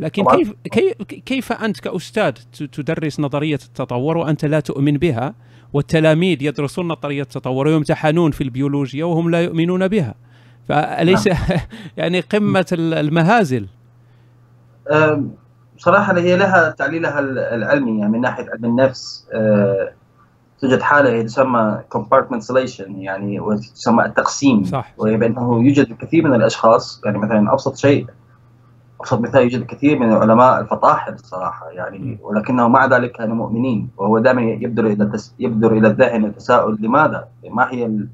لكن كيف كيف كيف أنت كأستاذ تدرس نظرية التطور وأنت لا تؤمن بها والتلاميذ يدرسون نظرية التطور ويمتحنون في البيولوجيا وهم لا يؤمنون بها؟ فأليس نعم. [laughs] يعني قمة المهازل؟ بصراحة هي لها تعليلها العلمي يعني من ناحية علم النفس أه توجد حالة تسمى compartmentalization يعني وتسمى التقسيم. صح. وهي بأنه يوجد الكثير من الأشخاص يعني مثلا أبسط شيء أبسط مثال يوجد الكثير من العلماء الفطاحل الصراحة يعني ولكنهم مع ذلك كانوا مؤمنين وهو دائما يبدر إلى يبدر إلى الذهن التساؤل لماذا؟ ما هي ال...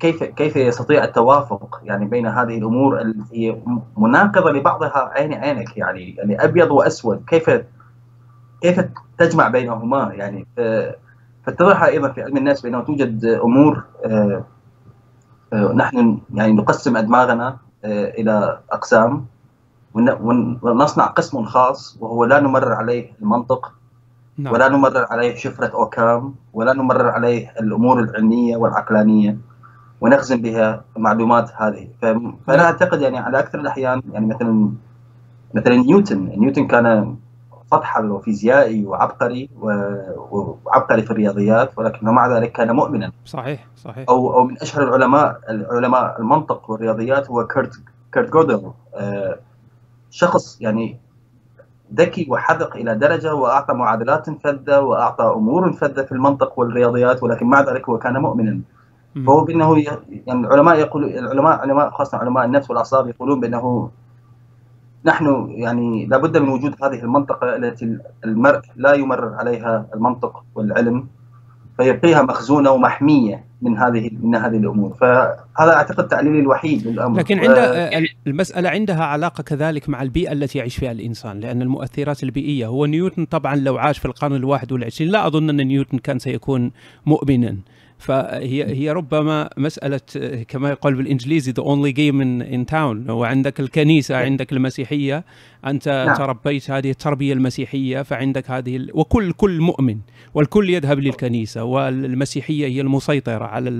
كيف كيف يستطيع التوافق؟ يعني بين هذه الأمور التي هي مناقضة لبعضها عين عينك يعني يعني أبيض وأسود كيف كيف تجمع بينهما؟ يعني فاتضح أيضا في علم الناس بأنه توجد أمور آه، آه، نحن يعني نقسم أدماغنا آه، إلى أقسام ونصنع قسم خاص وهو لا نمرر عليه المنطق نعم. ولا نمرر عليه شفرة أوكام ولا نمرر عليه الأمور العلمية والعقلانية ونخزن بها المعلومات هذه فأنا نعم. أعتقد يعني على أكثر الأحيان يعني مثلا مثلا نيوتن نيوتن كان فطحل وفيزيائي وعبقري وعبقري في الرياضيات ولكنه مع ذلك كان مؤمنا. صحيح صحيح. أو أو من أشهر العلماء العلماء المنطق والرياضيات هو كيرت كيرت جودل آه شخص يعني ذكي وحذق إلى درجة وأعطى معادلات فذة وأعطى أمور فذة في المنطق والرياضيات ولكن مع ذلك هو كان مؤمنا. فهو بأنه يعني العلماء يقولوا العلماء علماء خاصة علماء النفس والأعصاب يقولون بأنه نحن يعني لابد من وجود هذه المنطقة التي المرء لا يمرر عليها المنطق والعلم فيبقيها مخزونة ومحمية من هذه من هذه الأمور. فهذا أعتقد تعليلي الوحيد للأمر. لكن عند المسألة عندها علاقة كذلك مع البيئة التي يعيش فيها الإنسان لأن المؤثرات البيئية هو نيوتن طبعا لو عاش في القرن الواحد والعشرين لا أظن أن نيوتن كان سيكون مؤمنا. فهي هي ربما مسألة كما يقول بالإنجليزي the only game in town هو عندك الكنيسة نعم. عندك المسيحية أنت نعم. تربيت هذه التربية المسيحية فعندك هذه ال... وكل كل مؤمن والكل يذهب للكنيسة والمسيحية هي المسيطرة على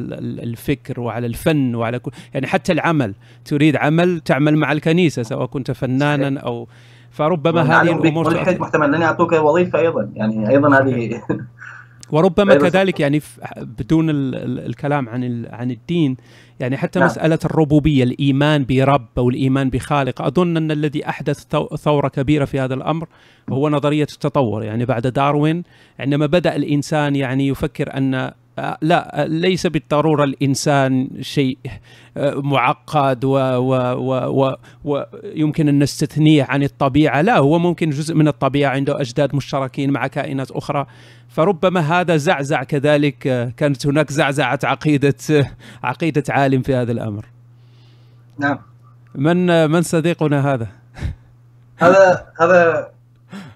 الفكر وعلى الفن وعلى كل يعني حتى العمل. تريد عمل تعمل مع الكنيسة سواء كنت فنانا أو فربما هذه الأمور محتمل ان يعطوك وظيفة أيضا. يعني أيضا هذه [laughs] وربما كذلك يعني بدون الكلام عن عن الدين يعني حتى نعم. مسألة الربوبية الإيمان برب أو الإيمان بخالق أظن أن الذي أحدث ثورة كبيرة في هذا الأمر هو نظرية التطور يعني بعد داروين عندما بدأ الإنسان يعني يفكر أن لا ليس بالضرورة الإنسان شيء آه، معقد ويمكن أن نستثنيه عن الطبيعة. لا هو ممكن جزء من الطبيعة عنده أجداد مشتركين مع كائنات أخرى. فربما هذا زعزع كذلك آه، كانت هناك زعزعة عقيدة عقيدة عالم في هذا الأمر. نعم. من من صديقنا هذا؟ هذا هذا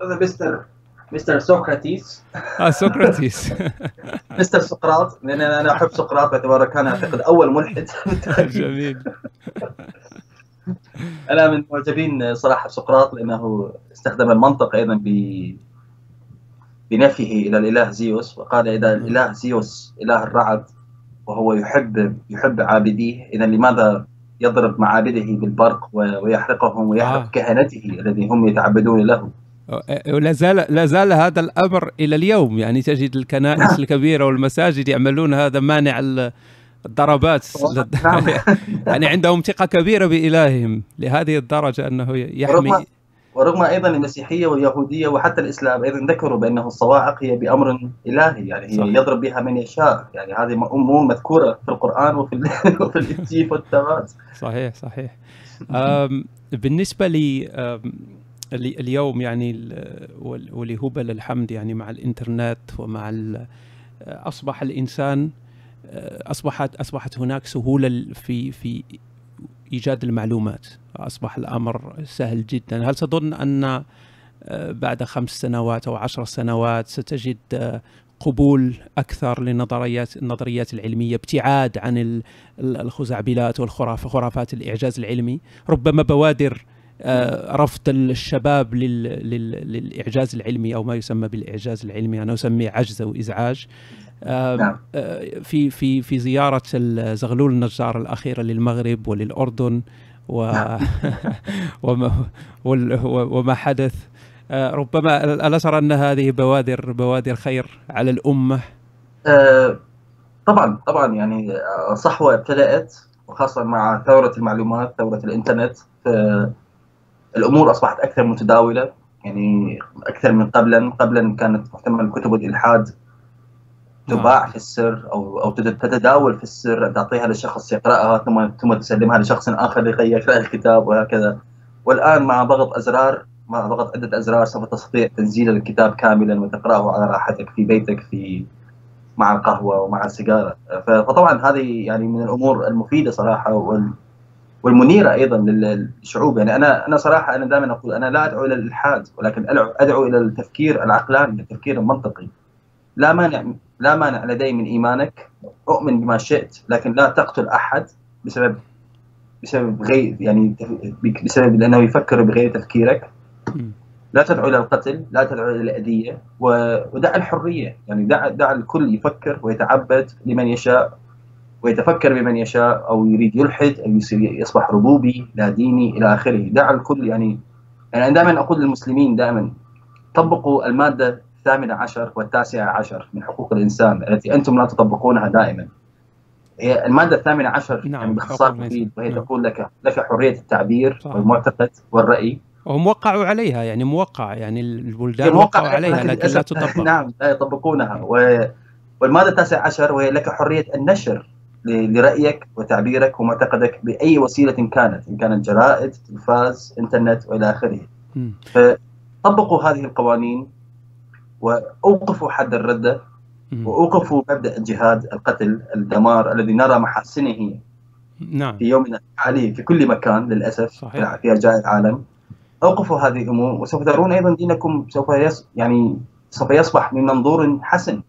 هذا مستر. مستر سقراطيس آه سقراطيس [laughs] مستر سقراط لأن أنا أحب سقراط باعتباره كان أعتقد أول ملحد. [laughs] جميل. [laughs] أنا من معجبين صراحة سقراط لأنه استخدم المنطق أيضا ب بنفيه إلى الإله زيوس وقال إذا الإله زيوس إله الرعد وهو يحب يحب عابديه اذا لماذا يضرب معابده بالبرق ويحرقهم ويحرق آه. كهنته الذي هم يتعبدون له؟ ولا زال لا زال هذا الأمر إلى اليوم. يعني تجد الكنائس نعم. الكبيرة والمساجد يعملون هذا مانع الضربات. نعم. [laughs] يعني عندهم ثقة كبيرة بإلههم لهذه الدرجة أنه يحمي. ورغم, ورغم أيضا المسيحية واليهودية وحتى الإسلام أيضا ذكروا بأنه الصواعق هي بأمر إلهي. يعني هي. يضرب بها من يشاء. يعني هذه امور مذكورة في القرآن وفي [laughs] وفي الإنجيل والتوراة. صحيح صحيح. بالنسبة لي اليوم يعني ولهبل الحمد يعني مع الإنترنت ومع أصبح الإنسان أصبحت أصبحت هناك سهولة في في إيجاد المعلومات. أصبح الأمر سهل جدا. هل تظن أن بعد خمس سنوات أو عشر سنوات ستجد قبول أكثر للنظريات النظريات العلمية ابتعاد عن الخزعبلات والخرافات الإعجاز العلمي؟ ربما بوادر رفض الشباب للإعجاز العلمي أو ما يسمى بالإعجاز العلمي أنا أسميه عجز أو إزعاج نعم. آه، في في في زيارة زغلول النجار الأخيرة للمغرب وللأردن و نعم. [laughs] وما وما حدث آه، ربما ألا ترى أن هذه بوادر بوادر خير على الأمة؟ طبعا طبعا يعني صحوة ابتدأت وخاصة مع ثورة المعلومات ثورة الإنترنت الأمور أصبحت أكثر متداولة يعني أكثر من قبلا. قبلا كانت محتمل كتب الإلحاد تباع نعم. في السر أو أو تتداول في السر تعطيها لشخص يقرأها ثم ثم تسلمها لشخص آخر لكي يقرا الكتاب وهكذا. والآن مع ضغط أزرار مع ضغط عدة أزرار سوف تستطيع تنزيل الكتاب كاملا وتقرأه على راحتك في بيتك في مع القهوة ومع السيجارة. فطبعا هذه يعني من الأمور المفيدة صراحة والمنيرة أيضا للشعوب. يعني أنا أنا صراحة أنا دائما أقول أنا لا أدعو إلى الإلحاد ولكن ادعو إلى التفكير العقلاني التفكير المنطقي. لا مانع لا مانع لدي من إيمانك أؤمن بما شئت لكن لا تقتل أحد بسبب بسبب غير يعني بسبب لأنه يفكر بغير تفكيرك. لا تدعو إلى القتل لا تدعو إلى الأذية ودع الحرية. يعني دع دع الكل يفكر ويتعبد لمن يشاء. ويتفكر بمن يشاء أو يريد يلحد أو يصير يصبح ربوبي لا ديني إلى آخره. دع الكل يعني يعني أنا دائما أقول للمسلمين دائما طبقوا المادة الثامنة عشر والتاسعة عشر من حقوق الإنسان التي أنتم لا تطبقونها دائما هي المادة الثامنة عشر نعم يعني باختصار مفيد وهي نعم. تقول لك لك حرية التعبير صح. والمعتقد والرأي. وهم وقعوا عليها يعني موقع يعني البلدان وقعوا عليها لكن لا تطبق. نعم لا يطبقونها. و... والمادة التاسعة عشر وهي لك حرية النشر. لرأيك وتعبيرك ومعتقدك بأي وسيلة كانت إن كانت جرائد تلفاز إنترنت وإلى آخره. فطبقوا هذه القوانين وأوقفوا حد الردة وأوقفوا مبدأ الجهاد القتل الدمار الذي نرى محاسنه نعم. في يومنا الحالي في كل مكان للأسف صحيح. في ارجاء العالم. أوقفوا هذه الأمور وسوف ترون أيضا دينكم سوف يص يعني سوف يصبح من منظور حسن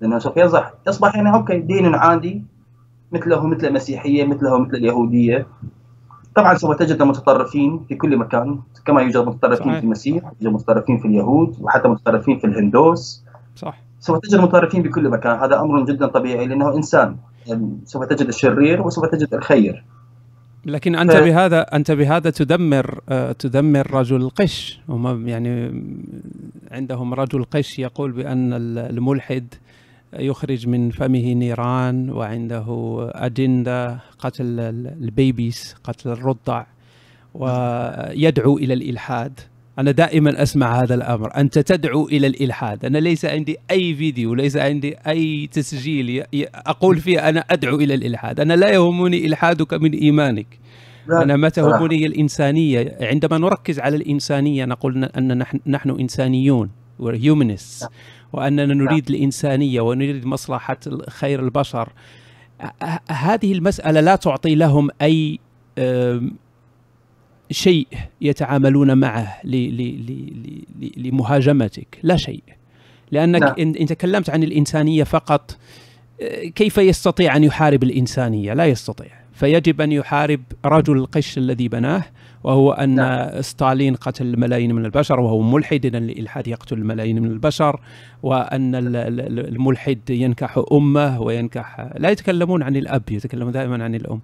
لأنه سوف يصبح يصبح يعني أوكي دين عادي مثله مثل المسيحية مثله مثل اليهودية. طبعا سوف تجد متطرفين في كل مكان كما يوجد متطرفين صحيح. في المسيح يوجد متطرفين في اليهود وحتى متطرفين في الهندوس. صح. سوف تجد متطرفين في كل مكان. هذا أمر جدا طبيعي لأنه إنسان. يعني سوف تجد الشرير وسوف تجد الخير. لكن أنت ف... بهذا أنت بهذا تدمر آه تدمر رجل القش هم يعني عندهم رجل قش يقول بأن الملحد يخرج من فمه نيران وعنده أجندة قتل البيبيس قتل الرضع ويدعو إلى الإلحاد. أنا دائما أسمع هذا الأمر. أنت تدعو إلى الإلحاد. أنا ليس عندي أي فيديو ليس عندي أي تسجيل أقول فيه أنا أدعو إلى الإلحاد. أنا لا يهمني إلحادك من إيمانك. أنا ما تهمني الإنسانية. عندما نركز على الإنسانية نقول أن نحن, نحن إنسانيون. We're humanists. وأننا نعم. نريد الإنسانية ونريد مصلحة خير البشر هذه المسألة لا تعطي لهم أي شيء يتعاملون معه لمهاجمتك لا شيء لأنك لا. نعم. إن تكلمت عن الإنسانية فقط كيف يستطيع أن يحارب الإنسانية لا يستطيع فيجب أن يحارب رجل القش الذي بناه وهو أن نعم. ستالين قتل الملايين من البشر وهو ملحد إذا الإلحاد يقتل الملايين من البشر وأن الملحد ينكح أمه وينكح لا يتكلمون عن الأب يتكلمون دائما عن الأم.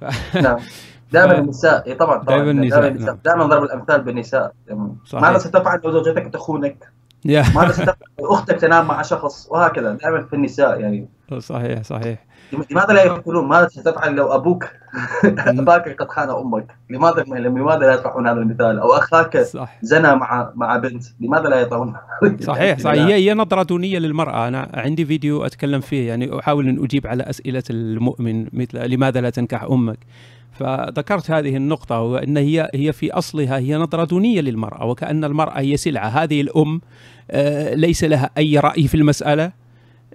ف... نعم. [laughs] دائما النساء طبعا طبعا. دائما النساء نعم. دائما ضرب الأمثال بالنساء. ماذا ستفعل لو زوجتك تخونك؟ ماذا ستفعل أختك تنام مع شخص؟ وهكذا دائما في النساء يعني. صحيح صحيح. لماذا لا يقولون ماذا ستفعل لو أبوك اباك قد خان أمك؟ لماذا لماذا لا يطرحون هذا المثال؟ أو أخاك صح. زنى مع مع بنت، لماذا لا يطرحون [laughs] صحيح صحيح [laughs] هي هي نظرة دونية للمرأة، أنا عندي فيديو أتكلم فيه يعني أحاول أن أجيب على أسئلة المؤمن مثل لماذا لا تنكح أمك؟ فذكرت هذه النقطة وأن هي هي في أصلها هي نظرة دونية للمرأة وكأن المرأة هي سلعة هذه الأم آه، ليس لها أي رأي في المسألة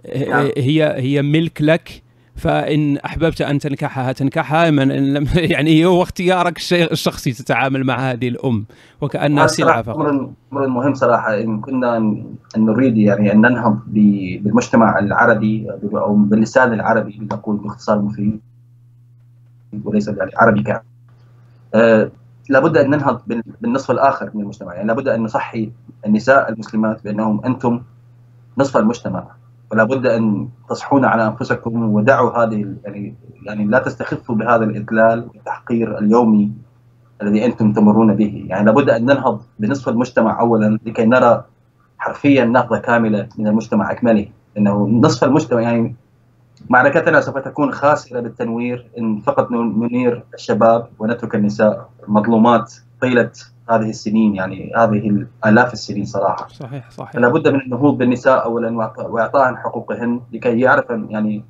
آه، نعم. هي هي ملك لك فإن أحببت أن تنكحها تنكحها من لم [laughs] يعني هو اختيارك الشخصي تتعامل مع هذه الأم وكأنها سلعة فقط. أمر مهم صراحة إن كنا أن نريد يعني أن ننهض بالمجتمع العربي أو باللسان العربي لنقول باختصار مفيد وليس يعني عربي كامل. آه لابد أن ننهض بالنصف الآخر من المجتمع. يعني لابد أن نصحي النساء المسلمات بأنهم أنتم نصف المجتمع. فلا بد أن تصحون على أنفسكم ودعوا هذه يعني يعني لا تستخفوا بهذا الاذلال والتحقير اليومي الذي أنتم تمرون به، يعني لابد أن ننهض بنصف المجتمع اولا لكي نرى حرفيا نهضة كاملة من المجتمع أكمله، انه نصف المجتمع يعني معركتنا سوف تكون خاسرة بالتنوير. إن فقط ننير الشباب ونترك النساء. مظلومات طيلة هذه السنين يعني هذه آلاف السنين صراحة. صحيح صحيح. لابد من النهوض بالنساء أولا وإعطائهن حقوقهن لكي يعرفن يعني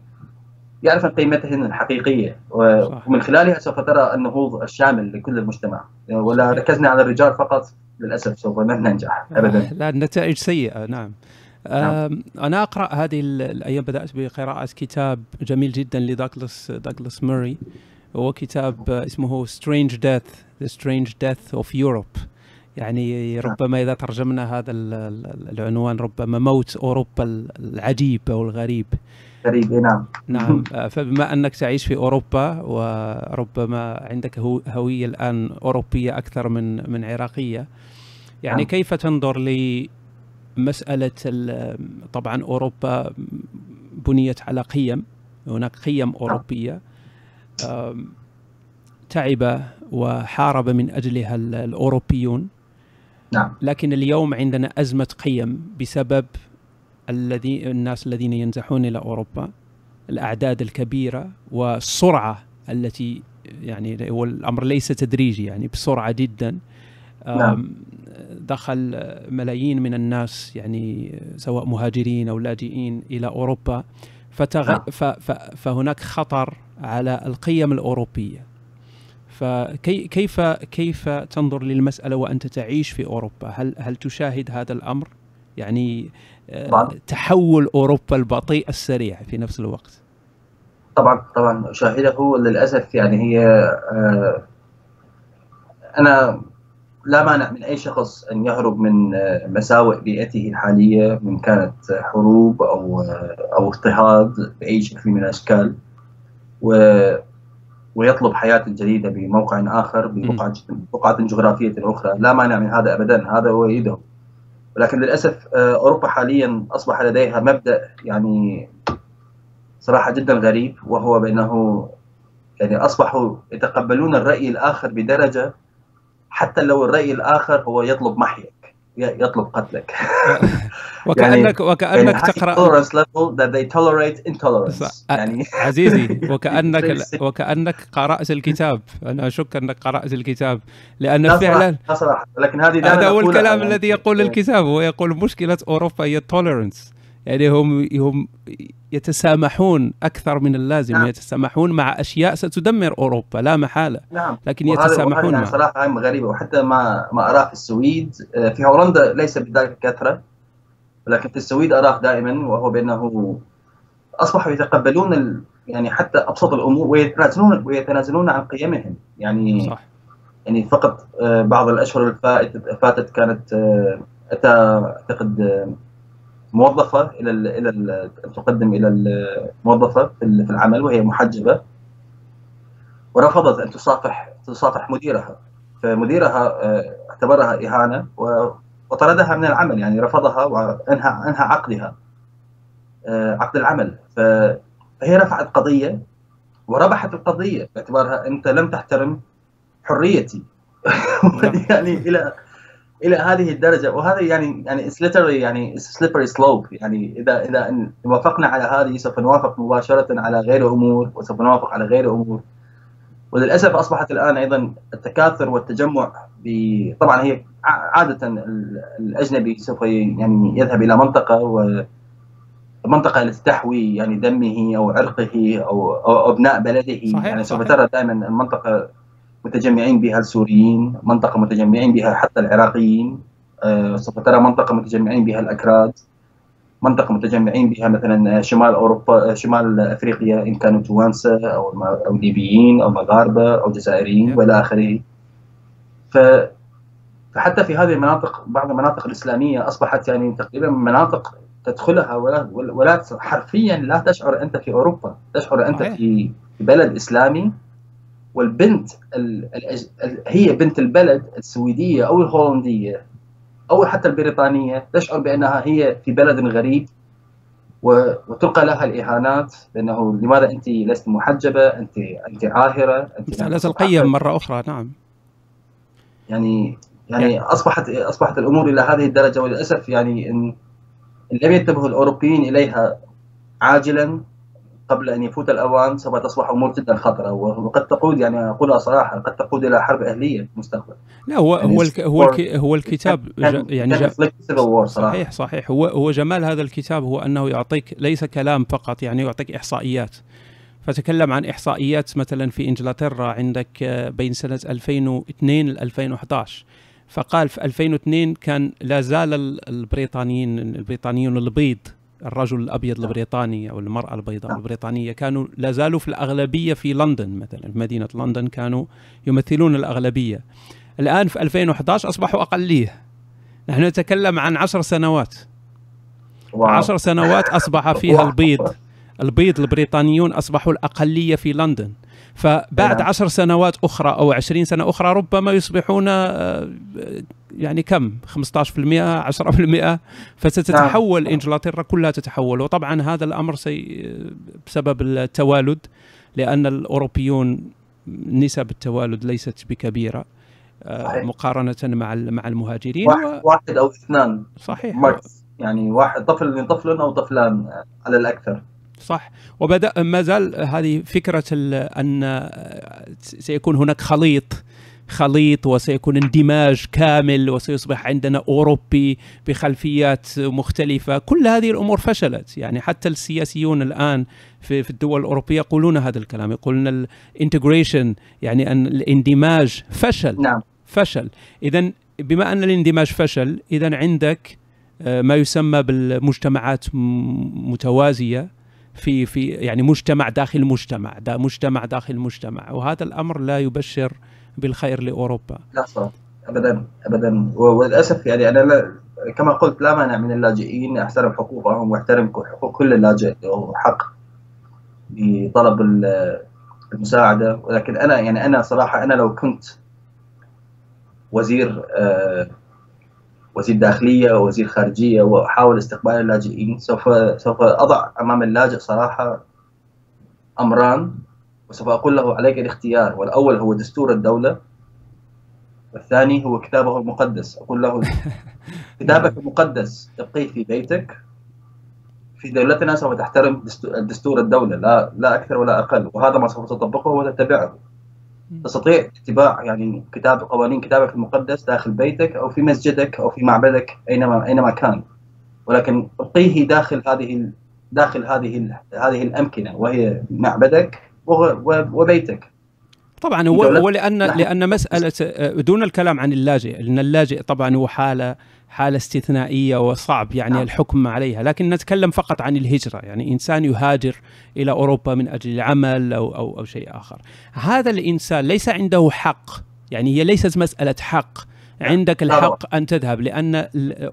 يعرفن قيمتهن الحقيقية. ومن خلالها سوف ترى النهوض الشامل لكل المجتمع. ولا ركزنا على الرجال فقط للأسف سوف لن ننجح أبدا. لا النتائج سيئة نعم. نعم. أنا أقرأ هذه الأيام بدأت بقراءة كتاب جميل جدا لداغلاس داغلاس موري. هو كتاب اسمه Strange Death The Strange Death of Europe يعني نعم. ربما إذا ترجمنا هذا العنوان ربما موت أوروبا العجيب أو الغريب غريب نعم نعم [laughs] فبما أنك تعيش في أوروبا وربما عندك هوية الآن أوروبية أكثر من من عراقية يعني نعم. كيف تنظر مسألة طبعا أوروبا بنيت على قيم هناك قيم نعم. تعب وحارب من أجلها الأوروبيون نعم. لكن اليوم عندنا أزمة قيم بسبب الذي الناس الذين ينزحون إلى أوروبا الأعداد الكبيرة والسرعة التي يعني هو الأمر ليس تدريجي يعني بسرعة جدا نعم. دخل ملايين من الناس يعني سواء مهاجرين أو لاجئين إلى أوروبا فتغ... نعم. ف... ف... فهناك خطر على القيم الأوروبية فكيف كيف تنظر للمسألة وأنت تعيش في أوروبا؟ هل هل تشاهد هذا الأمر؟ يعني طبعا. تحول أوروبا البطيء السريع في نفس الوقت. طبعا طبعا أشاهده للأسف يعني هي آه، أنا لا مانع من أي شخص أن يهرب من آه، مساوئ بيئته الحالية من كانت حروب أو آه، أو اضطهاد بأي شكل من الأشكال و ويطلب حياة جديدة بموقع آخر ببقعه بقعه جغرافية أخرى، لا مانع من هذا ابدا، هذا أؤيده. ولكن للأسف آه، أوروبا حاليا أصبح لديها مبدأ يعني صراحة جدا غريب وهو بأنه يعني أصبحوا يتقبلون الرأي الآخر بدرجة حتى لو الرأي الآخر هو يطلب محيك يطلب قتلك. وكانك [laughs] يعني وكانك يعني تقرا tolerance level that they tolerate intolerance. يعني [laughs] عزيزي وكأنك وكأنك قرأت الكتاب. أنا أشك أنك قرأت الكتاب لأن فعلا صراحة لكن هذه هذا هو الكلام الذي يقول الكتاب هو يقول مشكلة أوروبا هي التوليرنس يعني هم هم يتسامحون أكثر من اللازم نعم. يتسامحون مع أشياء ستدمر أوروبا لا محالة نعم. لكن يتسامحون يعني صراحة غريبه وحتى ما ما أراه في السويد آه، في هولندا ليس بذلك الكثره ولكن في السويد أراه دائما وهو بأنه اصبحوا يتقبلون ال... يعني حتى أبسط الأمور ويتنازلون ويتنازلون عن قيمهم يعني صح. يعني فقط آه، بعض الأشهر الفاتت كانت آه، اتى أعتقد موظفة إلى ال إلى ال تقدم إلى الموظفه في العمل وهي محجبة. ورفضت أن تصافح تصافح مديرها. فمديرها آه، اعتبرها إهانة وطردها من العمل يعني رفضها وأنهى أنهى عقدها آه، عقد العمل. فهي رفعت قضية وربحت القضية باعتبارها أنت لم تحترم حريتي. [laughs] يعني إلى إلى هذه الدرجة. وهذا يعني يعني literally يعني slippery slope. يعني اذا إذا وافقنا على هذه سوف نوافق مباشرة على غير امور وسوف نوافق على غير امور وللأسف أصبحت الآن أيضا التكاثر والتجمع طبعا هي عادة الأجنبي سوف يعني يذهب إلى منطقة و منطقه التي تحوي يعني دمه أو عرقه أو, أو أبناء بلده. صحيح يعني سوف ترى دائما المنطقة متجمعين بها السوريين منطقة متجمعين بها حتى العراقيين آه، سوف ترى منطقة متجمعين بها الأكراد منطقة متجمعين بها مثلا شمال أوروبا شمال أفريقيا إن كانوا توانسة أو أو ليبيين أو مغاربة أو جزائريين وإلى آخره. فحتى في هذه المناطق بعض المناطق الإسلامية أصبحت يعني تقريبا مناطق تدخلها ولا ولا حرفيا لا تشعر أنت في أوروبا تشعر أنت في بلد إسلامي. والبنت ال ال هي بنت البلد السويدية أو الهولندية أو حتى البريطانية. تشعر بأنها هي في بلد غريب وتلقى لها الإهانات بأنه لماذا أنت لست محجبة؟ انت أنت عاهرة أنت مساله القيم مرة أخرى نعم. يعني يعني اصبحت أصبحت الأمور إلى هذه الدرجة وللأسف يعني ان لم ينتبه الأوروبيين إليها عاجلا قبل أن يفوت الأوان سوف تصبح أمور جدا خطرة وقد تقود يعني اقولها صراحة قد تقود إلى حرب أهلية في المستقبل. لا هو يعني هو الك هو الك هو الكتاب كان يعني كان صحيح صحيح هو هو جمال هذا الكتاب هو أنه يعطيك ليس كلام فقط يعني يعطيك إحصائيات. فتكلم عن إحصائيات مثلا في إنجلترا عندك بين سنة 2002 ل 2011 فقال في 2002 كان لا زال البريطانيين البريطانيون البيض الرجل الأبيض البريطاني أو المرأة البيضاء نعم. البريطانية كانوا لا زالوا في الأغلبية في لندن مثلا في مدينة لندن كانوا يمثلون الأغلبية. الآن في 2011 أصبحوا أقلية. نحن نتكلم عن عشر سنوات. واو. عشر سنوات أصبح فيها البيض. البيض البريطانيون أصبحوا الأقلية في لندن. فبعد نعم. عشر سنوات أخرى أو عشرين سنة أخرى ربما يصبحون آه، يعني كم؟ 15% 10% فستتحول نعم. إنجلترا كلها تتحول. وطبعا هذا الأمر سي بسبب التوالد لأن الأوروبيون نسب التوالد ليست بكبيرة آه، صحيح. مقارنة مع مع المهاجرين. واحد, و... واحد أو اثنان. صحيح. يعني واحد طفل من طفل أو طفلان على الأكثر. صح. وبدأ ما زال هذه فكرة أن سيكون هناك خليط خليط وسيكون اندماج كامل وسيصبح عندنا أوروبي بخلفيات مختلفة. كل هذه الأمور فشلت. يعني حتى السياسيون الآن في, في الدول الأوروبية يقولون هذا الكلام. يقولون ال integration يعني أن الاندماج فشل. نعم. فشل. اذا بما أن الاندماج فشل اذا عندك آه، ما يسمى بالمجتمعات متوازية. في في يعني مجتمع داخل مجتمع دا مجتمع داخل مجتمع. وهذا الأمر لا يبشر بالخير لأوروبا. لا صح ابدا ابدا. وللأسف يعني أنا لا كما قلت لا مانع من اللاجئين احترم حقوقهم واحترم حقوق كل اللاجئ له حق بطلب المساعدة. ولكن أنا يعني أنا صراحة أنا لو كنت وزير آه وزير داخلية ووزير خارجية واحاول استقبال اللاجئين سوف سوف أضع أمام اللاجئ صراحة أمران وسوف أقول له عليك الاختيار. والأول هو دستور الدولة والثاني هو كتابه المقدس. أقول له [laughs] كتابك المقدس تبقيه في بيتك. في دولتنا سوف تحترم دستور الدولة لا لا أكثر ولا أقل. وهذا ما سوف تطبقه وتتبعه. تستطيع اتباع يعني كتاب قوانين كتابك المقدس داخل بيتك أو في مسجدك أو في معبدك اينما أينما كان. ولكن ابقيه داخل هذه داخل هذه هذه الأمكنة وهي معبدك وبيتك. طبعا هو, لأن لأن مساله دون الكلام عن اللاجئ لأن اللاجئ طبعا هو حالة حالة استثنائية وصعب يعني نعم. الحكم عليها لكن نتكلم فقط عن الهجرة يعني إنسان يهاجر إلى أوروبا من أجل العمل أو, أو, أو شيء آخر. هذا الإنسان ليس عنده حق يعني هي ليست مسألة حق. نعم. عندك الحق أن تذهب لأن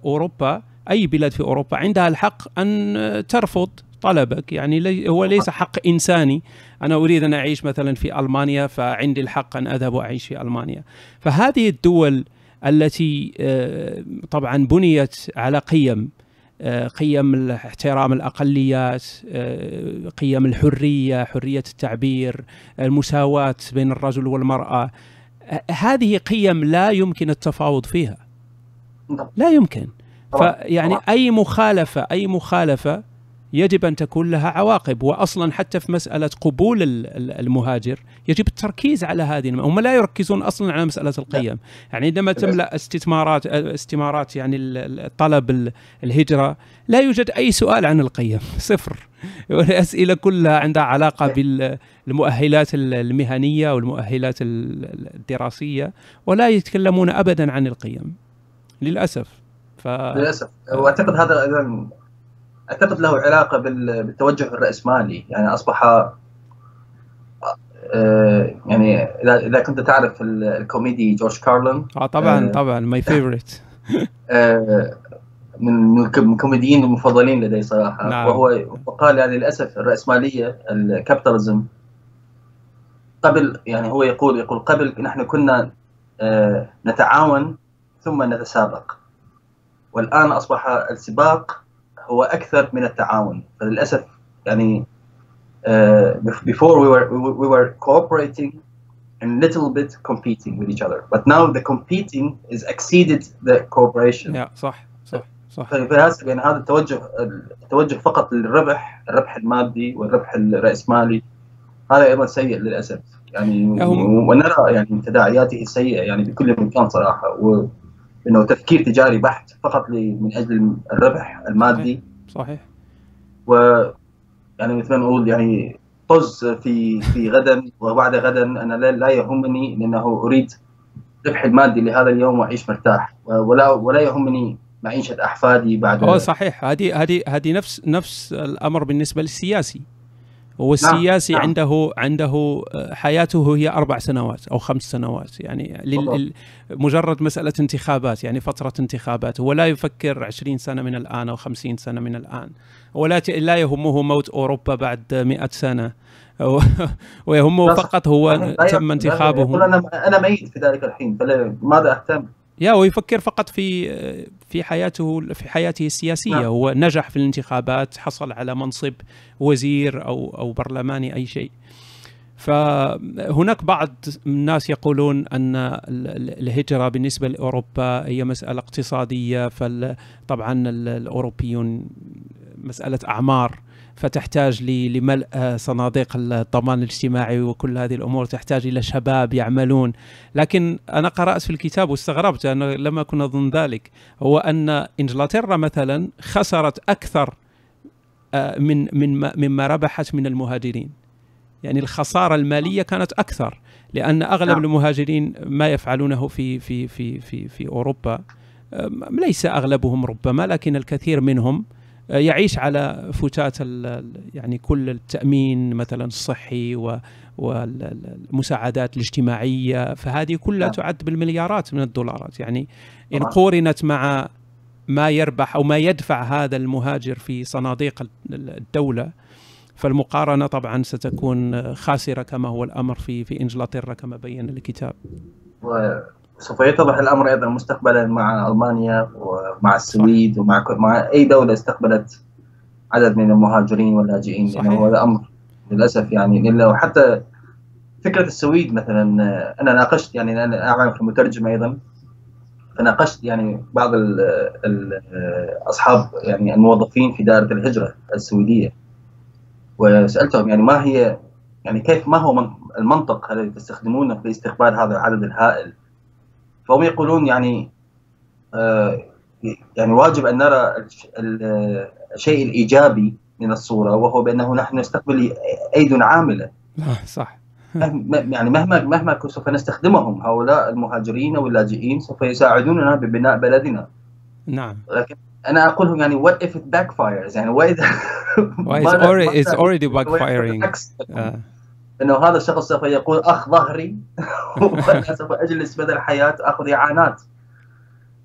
أوروبا أي بلاد في أوروبا عندها الحق أن ترفض طلبك. يعني هو ليس حق إنساني. أنا أريد أن أعيش مثلا في ألمانيا فعندي الحق أن أذهب وأعيش في ألمانيا. فهذه الدول التي آه، طبعا بنيت على قيم آه، قيم احترام الأقليات آه، قيم الحرية حرية التعبير المساواة بين الرجل والمرأة. هذه قيم لا يمكن التفاوض فيها. لا يمكن. فيعني أي مخالفة أي مخالفة يجب أن تكون لها عواقب واصلا حتى في مسألة قبول المهاجر يجب التركيز على هذه هم لا يركزون أصلا على مسألة القيم. يعني عندما تملأ استثمارات استمارات يعني الطلب الهجرة لا يوجد أي سؤال عن القيم [laughs] صفر. الاسئله كلها عندها علاقة بالمؤهلات المهنية والمؤهلات الدراسية ولا يتكلمون ابدا عن القيم للأسف. ف... للأسف. وأعتقد هذا أيضا أعتقد له علاقة بالتوجه الرأسمالي. يعني أصبح آه، يعني اذا إذا كنت تعرف الكوميدي جورج كارلين آه طبعا آه طبعا my favorite آه، من الكوميديين المفضلين لدي صراحة. نعم. وهو قال يعني للأسف الرأسمالية ال capitalism. قبل يعني هو يقول يقول قبل نحن كنا نتعاون ثم نتسابق. والآن أصبح السباق هو أكثر من التعاون. فللأسف يعني uh, before we were we were cooperating and little bit competing with each other. But now the competing is exceeded the cooperation. Yeah صح صح صح. فلهذا يعني هذا التوجه التوجه فقط للربح الربح المادي والربح الرأسمالي. هذا أيضا سيء للأسف. يعني ونرى يعني تداعياته السيئه يعني بكل مكان صراحة. وانه تفكير تجاري بحت فقط من أجل الربح المادي. صحيح و يعني مثل ما نقول يعني طز في في غدا وبعد غدا أنا لا, لا يهمني لأنه أريد ربح المادي لهذا اليوم وأعيش مرتاح. ولا ولا يهمني معيشة أحفادي بعد هو صحيح. هذه هذه هذه نفس نفس الأمر بالنسبة للسياسي. هو السياسي نعم. عنده عنده حياته هي أربع سنوات أو خمس سنوات. يعني لل- مجرد مسألة انتخابات يعني فترة انتخابات. هو لا يفكر 20 سنة من الآن أو 50 سنة من الآن. ولا ت- لا يهمه موت أوروبا بعد 100 سنة. [laughs] ويهمه فقط هو تم انتخابه. يقول أنا أنا ميت في ذلك الحين فلماذا أهتم؟ يا هو يفكر فقط في في حياته في حياته السياسية. نعم. هو نجح في الانتخابات حصل على منصب وزير أو أو برلماني أي شيء. فهناك بعض الناس يقولون أن ال- ال- الهجرة بالنسبة لأوروبا هي مسألة اقتصادية فطبعا الأوروبيون مسألة أعمار. فتحتاج لملء صناديق الضمان الاجتماعي وكل هذه الأمور تحتاج إلى شباب يعملون لكن أنا قرأت في الكتاب واستغربت أنا لم أكن أظن ذلك هو أن إنجلترا مثلا خسرت أكثر آه، من من ما- مما ربحت من المهاجرين يعني الخسارة المالية كانت أكثر لأن أغلب نعم. المهاجرين ما يفعلونه في في في في في أوروبا آم، ليس أغلبهم ربما لكن الكثير منهم آه، يعيش على فتات يعني كل التأمين مثلا الصحي و والمساعدات الاجتماعية فهذه كلها نعم. تعد بالمليارات من الدولارات يعني إن. قورنت مع ما يربح أو ما يدفع هذا المهاجر في صناديق الدولة فالمقارنة طبعا ستكون خاسرة كما هو الأمر في في إنجلترا كما بين الكتاب. وسوف يتضح الأمر أيضا مستقبلا مع ألمانيا ومع السويد ومع مع أي دولة استقبلت عدد من المهاجرين واللاجئين. صحيح. لأنه هذا أمر للأسف يعني لأنه وحتى فكرة السويد مثلا أنا ناقشت يعني أنا اعمل في مترجم أيضا فناقشت يعني بعض ال ال أصحاب يعني الموظفين في دائرة الهجرة السويدية وسألتهم يعني ما هي يعني كيف ما هو من- المنطق الذي تستخدمونه في استقبال هذا العدد الهائل؟ فهم يقولون يعني آه، يعني واجب أن نرى الش- ال- الشيء الإيجابي من الصورة وهو بأنه نحن نستقبل أيد عاملة. صح. يعني مهما مهما سوف نستخدمهم هؤلاء المهاجرين واللاجئين سوف يساعدوننا ببناء بلدنا. نعم. لكن أنا أقول لهم يعني what if it backfires يعني واذا Well, it's [laughs] already, it's already backfiring. إنه هذا الشخص سوف يقول أخ ظهري. [laughs] وأنا سوف أجلس بدل الحياة أخذ إعانات.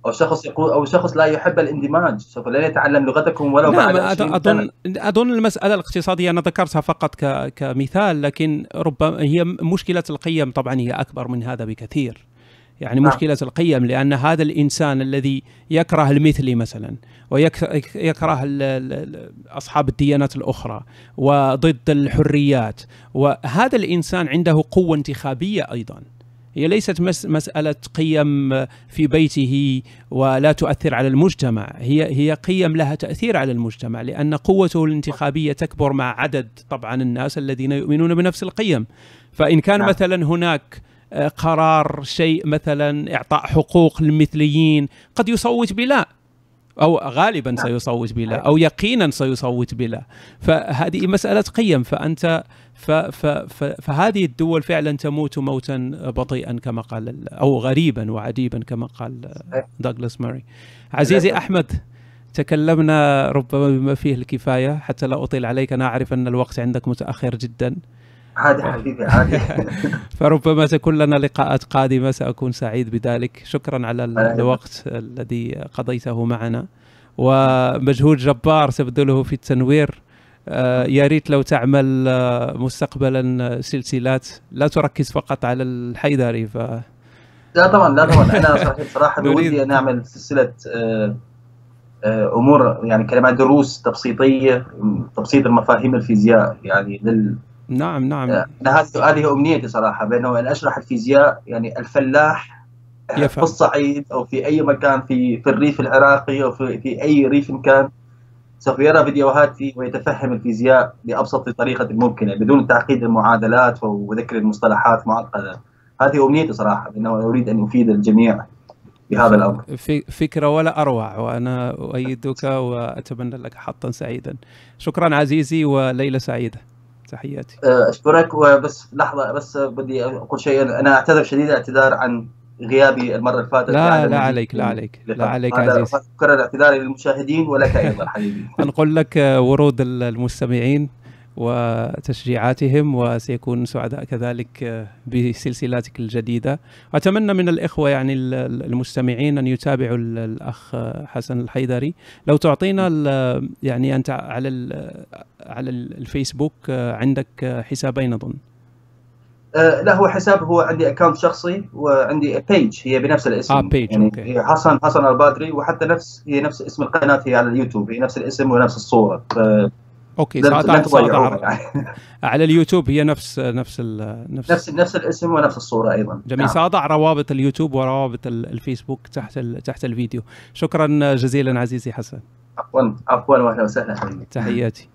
أو شخص يقول أو شخص لا يحب الاندماج. سوف لا يتعلم لغتكم ولو بعد نعم 20 أظن سنة. أظن المسألة الاقتصادية أنا ذكرتها فقط ك- كمثال لكن ربما هي مشكلة القيم طبعا هي أكبر من هذا بكثير. يعني نعم. مشكلة القيم لأن هذا الإنسان الذي يكره المثلي مثلا ويكره أصحاب الديانات الأخرى وضد الحريات وهذا الإنسان عنده قوة انتخابية أيضا هي ليست مس مسألة قيم في بيته ولا تؤثر على المجتمع هي هي قيم لها تأثير على المجتمع لأن قوته الانتخابية تكبر مع عدد طبعا الناس الذين يؤمنون بنفس القيم فإن كان نعم. مثلا هناك قرار شيء مثلا إعطاء حقوق للمثليين. قد يصوت بلا أو غالبا نعم. سيصوت بلا أو يقينا سيصوت بلا. فهذه مسألة قيم فأنت ف ف ف فهذه الدول فعلا تموت موتا بطيئا كما قال ال- أو غريبا وعجيبا كما قال دوغلاس ماري عزيزي. أحمد تكلمنا ربما بما فيه الكفاية حتى لا أطيل عليك. أنا أعرف أن الوقت عندك متأخر جدا. عادي حبيبي عادي فربما تكون لنا لقاءات قادمة سأكون سعيد بذلك. شكرا على. الوقت الذي قضيته معنا. ومجهود جبار تبذله في التنوير. آه، يا ريت لو تعمل آه، مستقبلا سلسلات. لا تركز فقط على الحيدري ف لا طبعا لا طبعا. أنا [laughs] صراحة ودي أن أعمل سلسلة آه، أمور يعني كلمات دروس تبسيطية تبسيط المفاهيم الفيزياء يعني لل نعم نعم. أنا هذه هذه امنيتي صراحة بأنه ان أشرح الفيزياء يعني الفلاح يفهم. في الصعيد أو في أي مكان في في الريف العراقي أو في في أي ريف كان سوف يرى فيديوهاتي ويتفهم الفيزياء بأبسط طريقة ممكنة بدون تعقيد المعادلات وذكر المصطلحات معقدة. هذه امنيتي صراحة لأنه أريد أن افيد الجميع بهذا الأمر. فكرة ولا أروع وأنا أؤيدك وأتمنى لك حظا سعيدا. شكرا عزيزي وليلة سعيدة. تحياتي. أشكرك وبس لحظة بس بدي أقول شيء. أنا أعتذر شديد الاعتذار عن غيابي المرة اللي فاتت. لا لا عليك لا عليك لا عليك عزيزي اكرر اعتذاري للمشاهدين ولك أيضا حبيبي. [laughs] نقول لك ورود المستمعين. وتشجيعاتهم وسيكون سعداء كذلك بسلسلاتك الجديدة. أتمنى من الإخوة يعني المستمعين أن يتابعوا الأخ حسن البدري. لو تعطينا يعني أنت على على الفيسبوك عندك حسابين أظن. آه لا هو حساب هو عندي account شخصي وعندي page هي بنفس الاسم. آه page يعني okay. هي حسن حسن البدري وحتى نفس هي نفس اسم القناة هي على اليوتيوب هي نفس الاسم ونفس الصورة. ف... okay تضيعوها صادع يعني. على اليوتيوب هي نفس نفس ال نفس, نفس نفس الاسم ونفس الصورة أيضا. جميل. نعم. سأضع روابط اليوتيوب وروابط ال- الفيسبوك تحت تحت الفيديو. شكرا جزيلا عزيزي حسن. عفوا. عفوا واهلا وسهلا. حبيبي تحياتي.